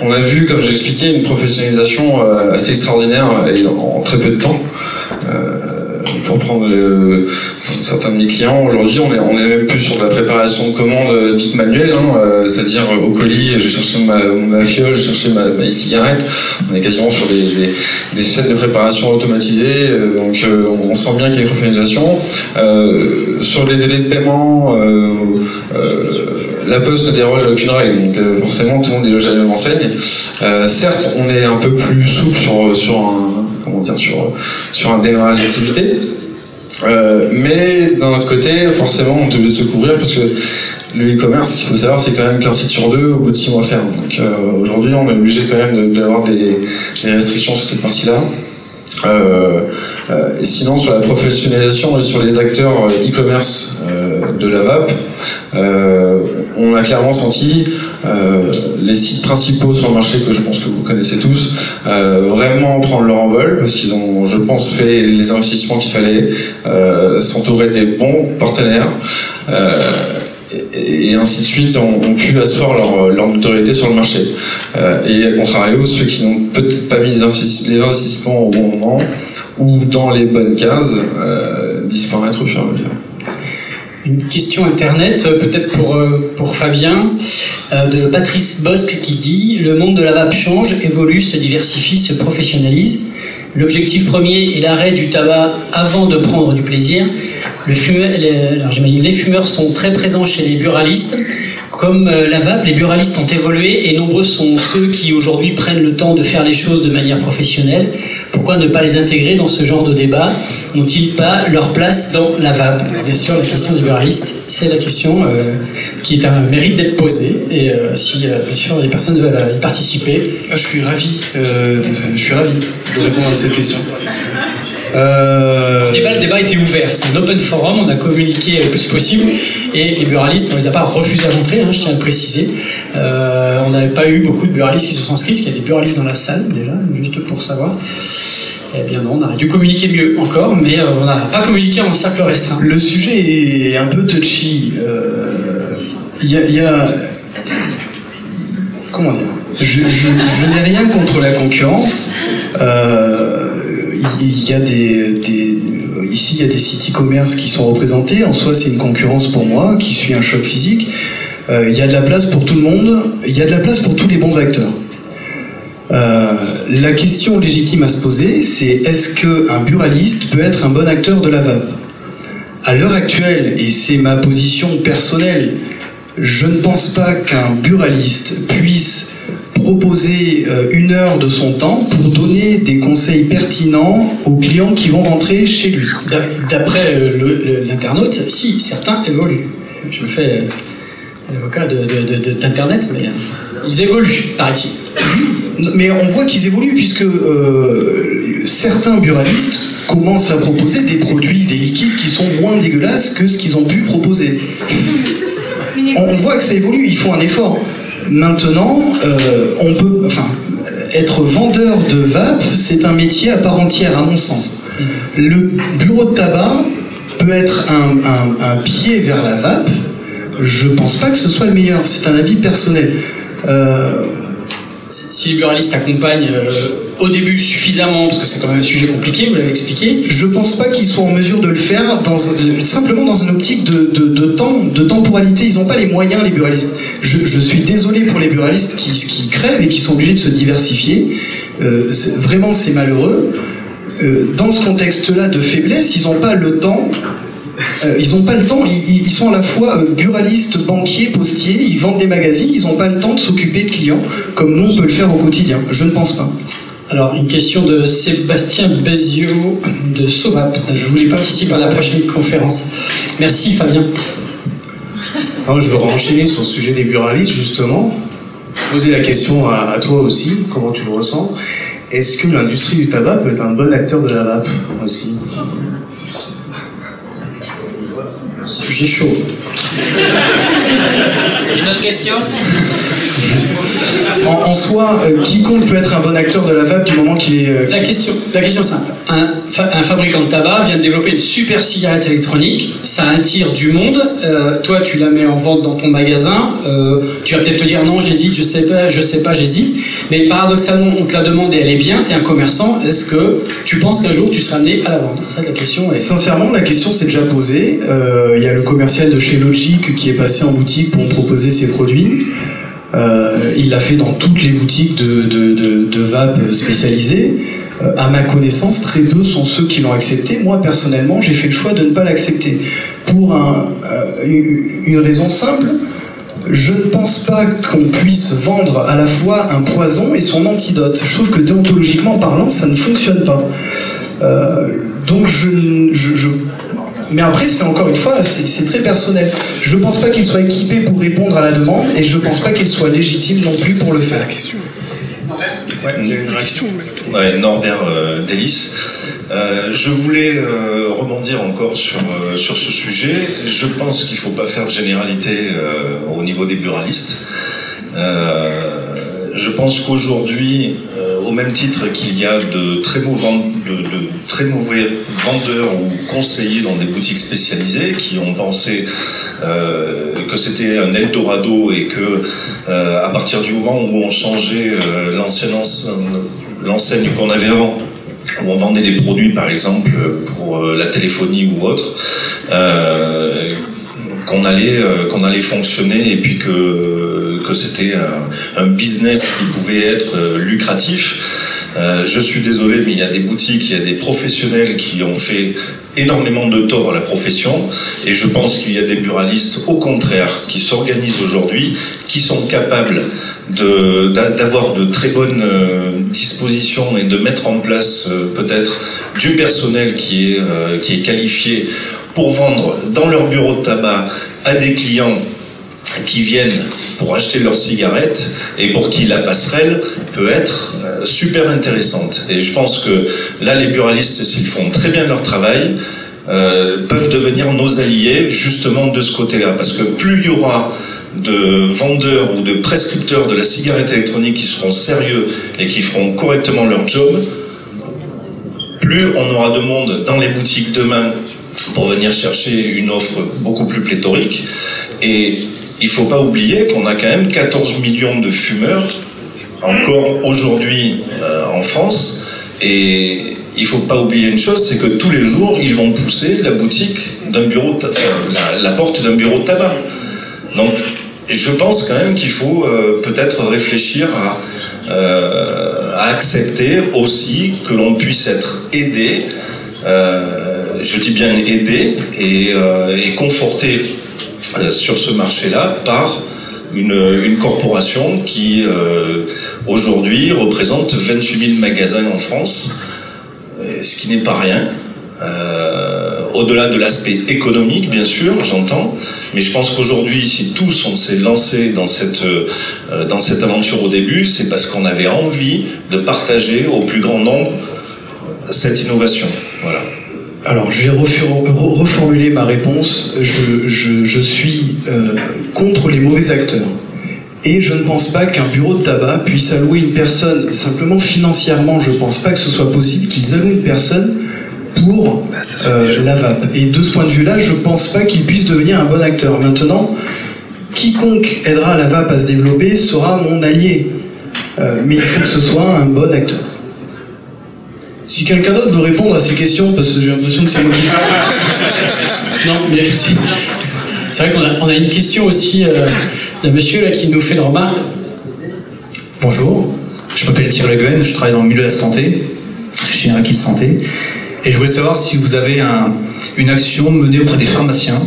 on a vu, comme j'ai expliqué, une professionnalisation assez extraordinaire et en très peu de temps. Euh, pour prendre le- certains de mes clients, aujourd'hui, on est, on est même plus sur de la préparation de commandes euh, dite manuelle, hein, euh, c'est-à-dire euh, au colis, je cherchais ma, ma fiole, je cherchais ma, ma cigarette. On est quasiment sur des, des, chaînes de préparation automatisées, euh, donc euh, on sent bien qu'il y a une professionnalisation. Euh, sur les délais de paiement, euh, euh, la Poste ne déroge à aucune règle, donc euh, forcément tout le monde déloge à la même enseigne. Euh, certes, on est un peu plus souple sur, sur un sur, un démarrage d'activité. Euh, mais d'un autre côté, forcément, on est obligé de se couvrir parce que le e-commerce, ce qu'il faut savoir, c'est quand même qu'un site sur deux au bout de six mois ferme. Donc euh, aujourd'hui, on est obligé quand même d'avoir des, restrictions sur cette partie-là. Euh, euh, et sinon, sur la professionnalisation et sur les acteurs e-commerce de la VAP, on a clairement senti euh, les sites principaux sur le marché que je pense que vous connaissez tous euh, vraiment prendre leur envol parce qu'ils ont, je pense, fait les investissements qu'il fallait, euh, s'entourer des bons partenaires. Euh, et, et ainsi de suite ont, pu asseoir leur, leur notoriété sur le marché. Euh, et à contrario, ceux qui n'ont peut-être pas mis les, investis- les investissements au bon moment ou dans les bonnes cases disparaître au fur et à mesure. Une question internet, euh, peut-être pour, euh, pour Fabien, euh, de Patrice Bosque qui dit Le monde de la vape change, évolue, se diversifie, se professionnalise. L'objectif premier est l'arrêt du tabac avant de prendre du plaisir. Le fumeur, les, les fumeurs sont très présents chez les buralistes. Comme euh, la vape, les buralistes ont évolué et nombreux sont ceux qui aujourd'hui prennent le temps de faire les choses de manière professionnelle. Pourquoi ne pas les intégrer dans ce genre de débat? N'ont-ils pas leur place dans la Alors, Bien sûr, la question du buraliste, c'est la question euh, qui est un mérite d'être posée. Et euh, si, euh, bien sûr, les personnes veulent y participer. Ah, je suis ravi, euh, de- je suis ravi de répondre à cette question. Euh, Le débat, le débat était ouvert, c'est un open forum, on a communiqué le plus possible et les buralistes, on les a pas refusés à rentrer, hein, je tiens à le préciser. Euh, on n'avait pas eu beaucoup de buralistes qui se sont inscrits, parce qu'il y a des buralistes dans la salle déjà, juste pour savoir. Eh bien non, on aurait dû communiquer mieux encore, mais euh, on n'a pas communiqué en cercle restreint. Le sujet est un peu touchy. Euh, Il y a. il y a- comment dire? Je, je- je n'ai rien contre la concurrence. Euh, Il y a des, ici, il y a des sites e-commerce qui sont représentés. En soi, c'est une concurrence pour moi qui suit un choc physique. Euh, il y a de la place pour tout le monde. Il y a de la place pour tous les bons acteurs. Euh, la question légitime à se poser, c'est est-ce qu'un buraliste peut être un bon acteur de la vape À l'heure actuelle, et c'est ma position personnelle, je ne pense pas qu'un buraliste puisse proposer euh, une heure de son temps pour donner des conseils pertinents aux clients qui vont rentrer chez lui. D'ap- D'après euh, l'internaute, si, certains évoluent. Je me fais euh, l'avocat d'Internet, mais ils évoluent, paraît-il. Mais on voit qu'ils évoluent puisque euh, certains buralistes commencent à proposer des produits, des liquides qui sont moins dégueulasses que ce qu'ils ont pu proposer. On, on voit que ça évolue, ils font un effort. Maintenant, euh, on peut, enfin, être vendeur de vape, c'est un métier à part entière, à mon sens. Le bureau de tabac peut être un, pied vers la vape. Je pense pas que ce soit le meilleur. C'est un avis personnel. Euh, Si les buralistes accompagnent euh, au début suffisamment, parce que c'est quand même un sujet compliqué, vous l'avez expliqué, Je pense pas qu'ils soient en mesure de le faire simplement dans une optique de, temps, de temporalité. Ils n'ont pas les moyens, les buralistes. Je, suis désolé pour les buralistes qui, qui crèvent et qui sont obligés de se diversifier. Euh, vraiment, c'est malheureux. Euh, dans ce contexte-là de faiblesse, ils n'ont pas le temps. euh, ils n'ont pas le temps, ils, sont à la fois euh, buralistes, banquiers, postiers, ils vendent des magazines, ils n'ont pas le temps de s'occuper de clients comme nous on peut le faire au quotidien. Je ne pense pas. Alors, une question de Sébastien Béziot de Sovap. Je voulais participer à la prochaine conférence. Merci Fabien. Alors, je veux enchaîner sur le sujet des buralistes, justement. Poser la question à, à toi aussi, comment tu le ressens. Est-ce que l'industrie du tabac peut être un bon acteur de la vape aussi? Sujet chaud. Une autre question? En, en soi, euh, quiconque peut être un bon acteur de la vape du moment qu'il est. euh, La question, la question simple. Un, fa- un fabricant de tabac vient de développer une super cigarette électronique. Ça attire du monde. Euh, toi, tu la mets en vente dans ton magasin. Tu vas peut-être te dire non, j'hésite, je sais pas, je sais pas, j'hésite. Mais paradoxalement, on te la demande et elle est bien. Tu es un commerçant. Est-ce que tu penses qu'un jour tu seras amené à la vendre? Ça, la question est. Sincèrement, la question s'est déjà posée. Il y a le commercial de chez Logic qui est passé en boutique pour proposer ses produits. Euh, il l'a fait dans toutes les boutiques de, de, vape spécialisées. Euh, à ma connaissance, très peu sont ceux qui l'ont accepté. Moi, personnellement, j'ai fait le choix de ne pas l'accepter. Pour euh, une raison simple, je ne pense pas qu'on puisse vendre à la fois un poison et son antidote. Je trouve que déontologiquement parlant, ça ne fonctionne pas. Euh, donc je- mais après c'est encore une fois c'est très personnel. Je pense pas qu'il soit équipé pour répondre à la demande et je pense pas qu'il soit légitime non plus pour le faire. Ouais, Norbert euh, Delis. Euh, je voulais euh, rebondir encore sur, euh, sur ce sujet. Je pense qu'il ne faut pas faire de généralité euh, au niveau des buralistes. Euh, je pense qu'aujourd'hui, euh, au même titre qu'il y a de très, mauvais, vendeurs ou conseillers dans des boutiques spécialisées qui ont pensé euh, que c'était un Eldorado et que euh, à partir du moment où on changeait euh, l'enseigne qu'on avait avant, où on vendait des produits par exemple pour euh, la téléphonie ou autre, qu'on allait qu'on allait fonctionner et puis que que c'était un, un business qui pouvait être euh, lucratif. Euh, je suis désolé, mais il y a des boutiques, il y a des professionnels qui ont fait énormément de tort à la profession et je pense qu'il y a des buralistes au contraire qui s'organisent aujourd'hui, qui sont capables d'avoir de très bonnes euh, dispositions et de mettre en place euh, peut-être du personnel qui est, euh, qui est qualifié pour vendre dans leur bureau de tabac à des clients qui viennent pour acheter leurs cigarettes et pour qui la passerelle peut être euh, super intéressante. Et je pense que là, les buralistes, s'ils font très bien leur travail, euh, peuvent devenir nos alliés justement de ce côté-là. Parce que plus il y aura de vendeurs ou de prescripteurs de la cigarette électronique qui seront sérieux et qui feront correctement leur job, plus on aura de monde dans les boutiques demain pour venir chercher une offre beaucoup plus pléthorique. Et il faut pas oublier qu'on a quand même 14 millions de fumeurs encore aujourd'hui euh, en France. Et il faut pas oublier une chose, c'est que tous les jours, ils vont pousser la boutique d'un bureau, euh, la, porte d'un bureau de tabac. Donc, je pense quand même qu'il faut euh, peut-être réfléchir à, à accepter aussi que l'on puisse être aidé, je dis bien aidé et, et conforté sur ce marché-là par une, corporation qui euh, aujourd'hui représente 28 000 magasins en France, euh, ce qui n'est pas rien. Euh, Au-delà de l'aspect économique, bien sûr, j'entends, mais je pense qu'aujourd'hui, si tous on s'est lancé dans cette, euh, dans cette aventure au début, c'est parce qu'on avait envie de partager au plus grand nombre cette innovation. Voilà. Alors, je vais refor- re- reformuler ma réponse. Je, je- je suis euh, contre les mauvais acteurs. Et je ne pense pas qu'un bureau de tabac puisse allouer une personne, simplement financièrement, je ne pense pas que ce soit possible qu'ils allouent une personne pour euh, la vape. Et de ce point de vue-là, je ne pense pas qu'il puisse devenir un bon acteur. Maintenant, quiconque aidera la vape à se développer sera mon allié. Euh, mais il faut que ce soit un bon acteur. Si quelqu'un d'autre veut répondre à ces questions, parce que j'ai l'impression que c'est moi qui. Non, mais c'est c'est vrai qu'on a, on a une question aussi euh, d'un monsieur là qui nous fait une remarque. Bonjour, je m'appelle Thierry Le Gouen, je travaille dans le milieu de la santé, chez un de santé, et je voulais savoir si vous avez un- une action menée auprès des pharmaciens,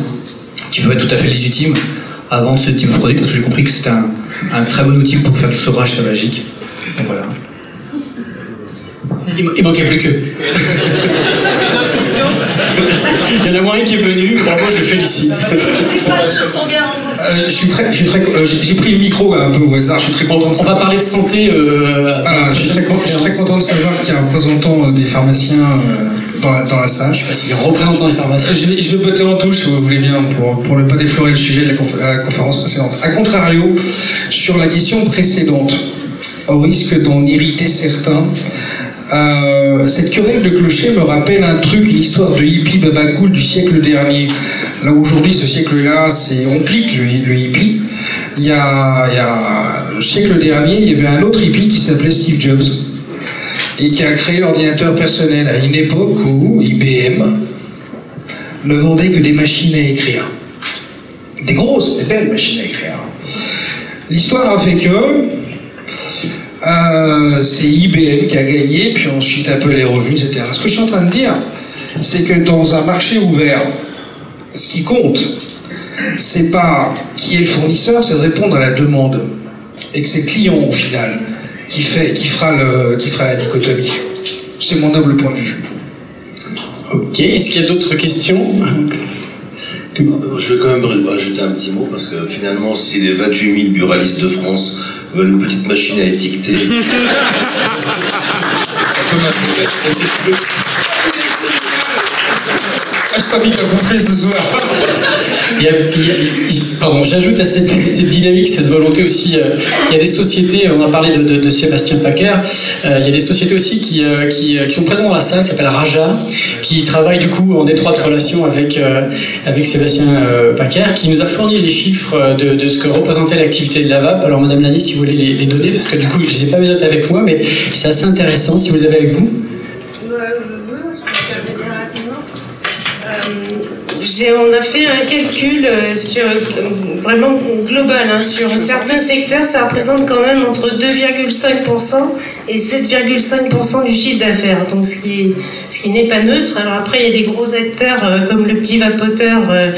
qui peut être tout à fait légitime, à vendre ce type de produit, parce que j'ai compris que c'était un, un très bon outil pour faire du sevrage tabagique. Donc voilà. Il, il manquait plus que. Il y en a moins un qui est venu, bravo, je le félicite. Euh, je suis très, je suis très, euh, j'ai pris le micro un peu au hasard. Je suis très content. De On va parler de santé. euh, voilà, je suis très, con- je suis très content de savoir qu'il y a un représentant euh, des pharmaciens euh, dans, la, dans la salle. Je sais pas s'il est représentant des pharmaciens. Je vais, je vais botter en touche si vous voulez bien pour, pour ne pas déflorer le sujet de la, confé- la conférence précédente. A contrario, sur la question précédente, au risque d'en irriter certains. Euh, cette querelle de clocher me rappelle un truc, une histoire de hippie babacool du siècle dernier. Là aujourd'hui, ce siècle-là, c'est on clique le, hippie. Il y, a, il y a le siècle dernier, il y avait un autre hippie qui s'appelait Steve Jobs et qui a créé l'ordinateur personnel à une époque où IBM ne vendait que des machines à écrire. Des grosses, des belles machines à écrire. L'histoire a fait que euh, c'est IBM qui a gagné, puis ensuite Apple est revenu, etc. Ce que je suis en train de dire, c'est que dans un marché ouvert, ce qui compte, c'est pas qui est le fournisseur, c'est de répondre à la demande. Et que c'est le client au final qui, fait, qui, fera, qui fera la dichotomie. C'est mon noble point de vue. Ok, est-ce qu'il y a d'autres questions? Je vais quand même ajouter un petit mot parce que finalement, si les 28 000 buralistes de France veulent une petite machine à étiqueter, ça peut m'intéresser. Est-ce pas mis à bouffer ce soir Il y a- il y a- pardon, j'ajoute à cette, dynamique, cette volonté aussi. euh, il y a des sociétés, on a parlé de, Sébastien Packer, euh, il y a des sociétés aussi qui, euh, qui, sont présentes dans la salle, qui s'appellent Raja, qui travaillent du coup en étroite relation avec, avec Sébastien Packer, qui nous a fourni les chiffres de, de ce que représentait l'activité de la VAP. Alors, Madame Lani, si vous voulez les, donner, parce que du coup, je n'ai pas mes notes avec moi, mais c'est assez intéressant si vous les avez avec vous. On a fait un calcul euh, sur, euh, vraiment global. hein. sur certains secteurs, ça représente quand même entre 2,5% et 7,5% du chiffre d'affaires. Donc ce qui, ce qui n'est pas neutre. Alors après, il y a des gros acteurs euh, comme le petit vapoteur. euh,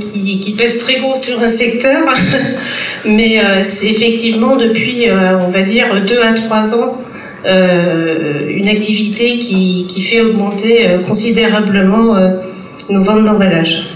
qui, qui pèse très gros sur un secteur, mais euh, c'est effectivement depuis, on va dire, deux à trois ans, une activité qui, qui fait augmenter considérablement nos ventes d'emballage.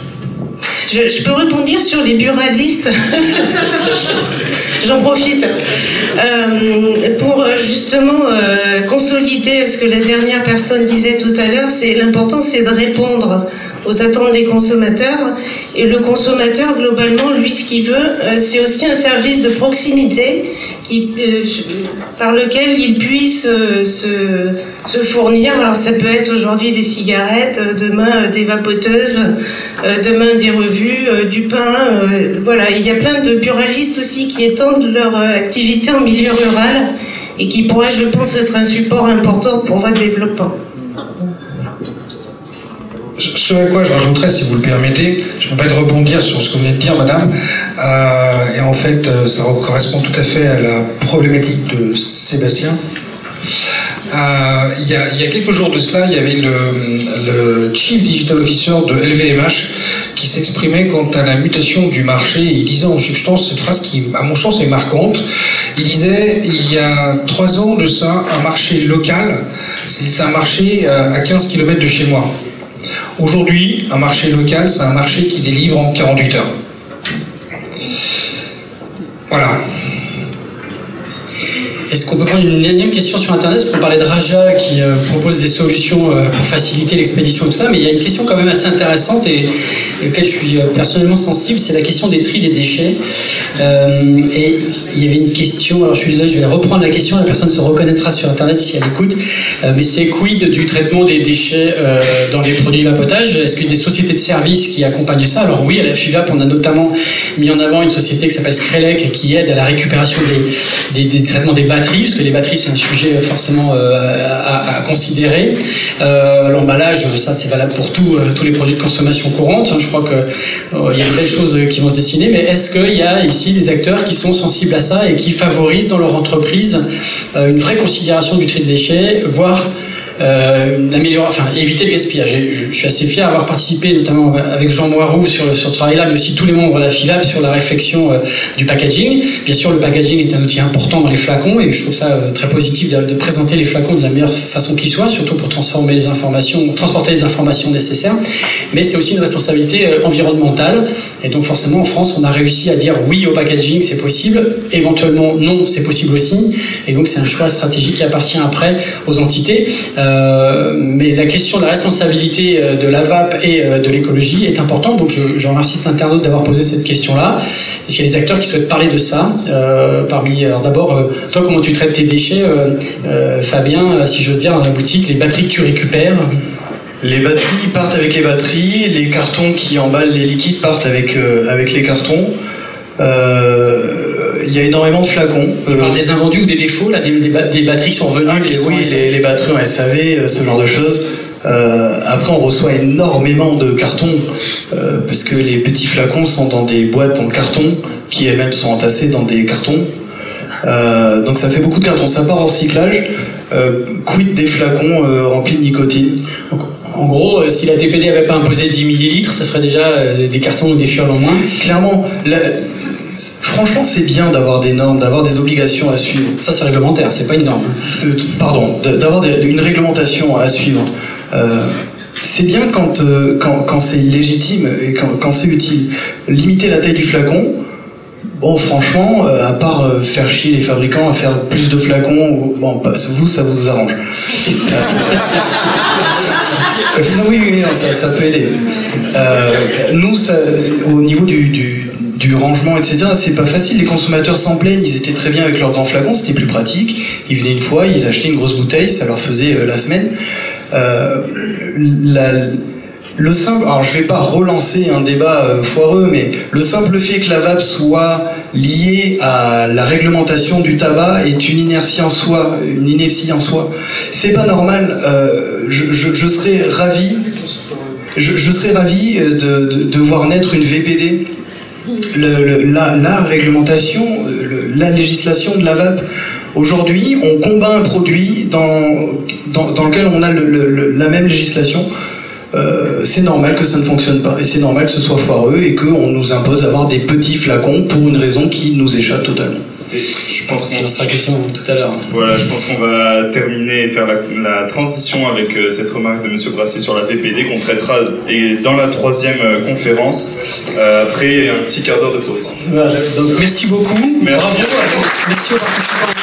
Je, peux répondre sur les buralistes. J'en profite. Euh, pour euh, justement euh, consolider ce que la dernière personne disait tout à l'heure, c'est l'important, c'est de répondre aux attentes des consommateurs. Et le consommateur, globalement, lui, ce qu'il veut, c'est aussi un service de proximité euh, par lequel il puisse euh, se, fournir. Alors ça peut être aujourd'hui des cigarettes, euh, demain des vapoteuses, demain des revues, du pain. voilà, il y a plein de buralistes aussi qui étendent leur activité en milieu rural et qui pourraient, je pense, être un support important pour votre développement. Ce à quoi je rajouterais, si vous le permettez, je me permets de rebondir sur ce que vous venez de dire, madame. Euh, et en fait, euh, ça correspond tout à fait à la problématique de Sébastien. Euh, il, y a, quelques jours de cela, il y avait le, le Chief Digital Officer de LVMH qui s'exprimait quant à la mutation du marché. Il disait en substance cette phrase qui, à mon sens, est marquante. Il disait, il y a trois ans de ça, un marché local, c'est un marché à 15 km de chez moi. Aujourd'hui, un marché local, c'est un marché qui délivre en 48 heures. Voilà. Est-ce qu'on peut prendre une énième question sur Internet? Parce qu'on parlait de Raja qui euh, propose des solutions euh, pour faciliter l'expédition, tout ça, mais il y a une question quand même assez intéressante et, et auquel je suis euh, personnellement sensible, c'est la question des tri des déchets. Et il y avait une question, alors je suis désolé, je vais reprendre la question, la personne se reconnaîtra sur Internet si elle écoute, euh, mais c'est quid du traitement des déchets euh, dans les produits de vapotage? Est-ce qu'il y a des sociétés de services qui accompagnent ça? Alors oui, à la FIVAP, on a notamment mis en avant une société qui s'appelle Skrelec qui aide à la récupération des, des, des traitements des batteries, parce que les batteries c'est un sujet forcément euh, à, considérer. L'emballage, ça c'est valable pour tout, tous les produits de consommation courante. Je crois qu'il il y a de belles choses qui vont se dessiner, mais est-ce qu'il y a ici des acteurs qui sont sensibles à et qui favorisent dans leur entreprise euh, une vraie considération du tri de déchets, voire euh, éviter le gaspillage. Je, suis assez fier d'avoir participé, notamment avec Jean Moirou sur, ce travail-là, mais aussi tous les membres de la FILAB sur la réflexion euh, du packaging. Bien sûr, le packaging est un outil important dans les flacons et je trouve ça euh, très positif de, présenter les flacons de la meilleure façon qui soit, surtout pour transformer les informations, transporter les informations nécessaires. Mais c'est aussi une responsabilité environnementale et donc forcément en France, on a réussi à dire oui au packaging, c'est possible, éventuellement non, c'est possible aussi. Et donc c'est un choix stratégique qui appartient après aux entités. Mais la question de la responsabilité euh, de la VAP et euh, de l'écologie est importante, donc je, remercie cet internaute d'avoir posé cette question-là. Est-ce qu'il y a des acteurs qui souhaitent parler de ça euh, parmi, Alors d'abord, toi, comment tu traites tes déchets, Fabien, si j'ose dire, dans la boutique, les batteries que tu récupères les batteries partent avec les batteries, les cartons qui emballent les liquides partent avec, euh, avec les cartons. Il euh, y a énormément de flacons. Je parle des invendus ou des défauts, là, des, des, des batteries qui sont revenues. Ah, les, oui, les, les, batteries en SAV, ce genre de choses. Euh, après, on reçoit énormément de cartons euh, parce que les petits flacons sont dans des boîtes en carton qui elles-mêmes sont entassées dans des cartons. Euh, donc ça fait beaucoup de cartons. Ça part en recyclage. quid des flacons remplis de nicotine? Donc, en gros, euh, si la TPD n'avait pas imposé 10 millilitres, ça ferait déjà euh, des cartons ou des fioles en moins. Clairement, la, franchement, c'est bien d'avoir des normes, d'avoir des obligations à suivre. Ça, c'est réglementaire, c'est pas une norme. Euh, pardon, d'avoir une réglementation à suivre. Euh, c'est bien quand, euh, quand, quand c'est légitime et quand, quand c'est utile. Limiter la taille du flacon, Bon, franchement, à part faire chier les fabricants à faire plus de flacons, bon, vous, ça vous arrange. Oui, oui, non, ça, ça peut aider. Nous, ça, au niveau du, du- du rangement, etc., c'est pas facile. Les consommateurs s'en plaignent, ils étaient très bien avec leurs grands flacons, c'était plus pratique. Ils venaient une fois, ils achetaient une grosse bouteille, ça leur faisait euh, la semaine. Euh, le simple, alors je vais pas relancer un débat euh, foireux, mais le simple fait que la vape soit liée à la réglementation du tabac est une inertie en soi, une ineptie en soi. C'est pas normal. je, serais ravi, je, serais ravi de- de voir naître une VPD. La, réglementation, euh, la législation de la vape. Aujourd'hui, on combat un produit dans, lequel on a la même législation. Euh, c'est normal que ça ne fonctionne pas et c'est normal que ce soit foireux et qu'on nous impose d'avoir des petits flacons pour une raison qui nous échappe totalement. Je pense qu'on sera question tout à l'heure. Voilà, je pense qu'on va terminer et faire la, la transition avec euh, cette remarque de Monsieur Brassé sur la VPD qu'on traitera et dans la troisième euh, conférence euh, après un petit quart d'heure de pause. Voilà, donc merci beaucoup. Merci. Bravo. Merci aux participants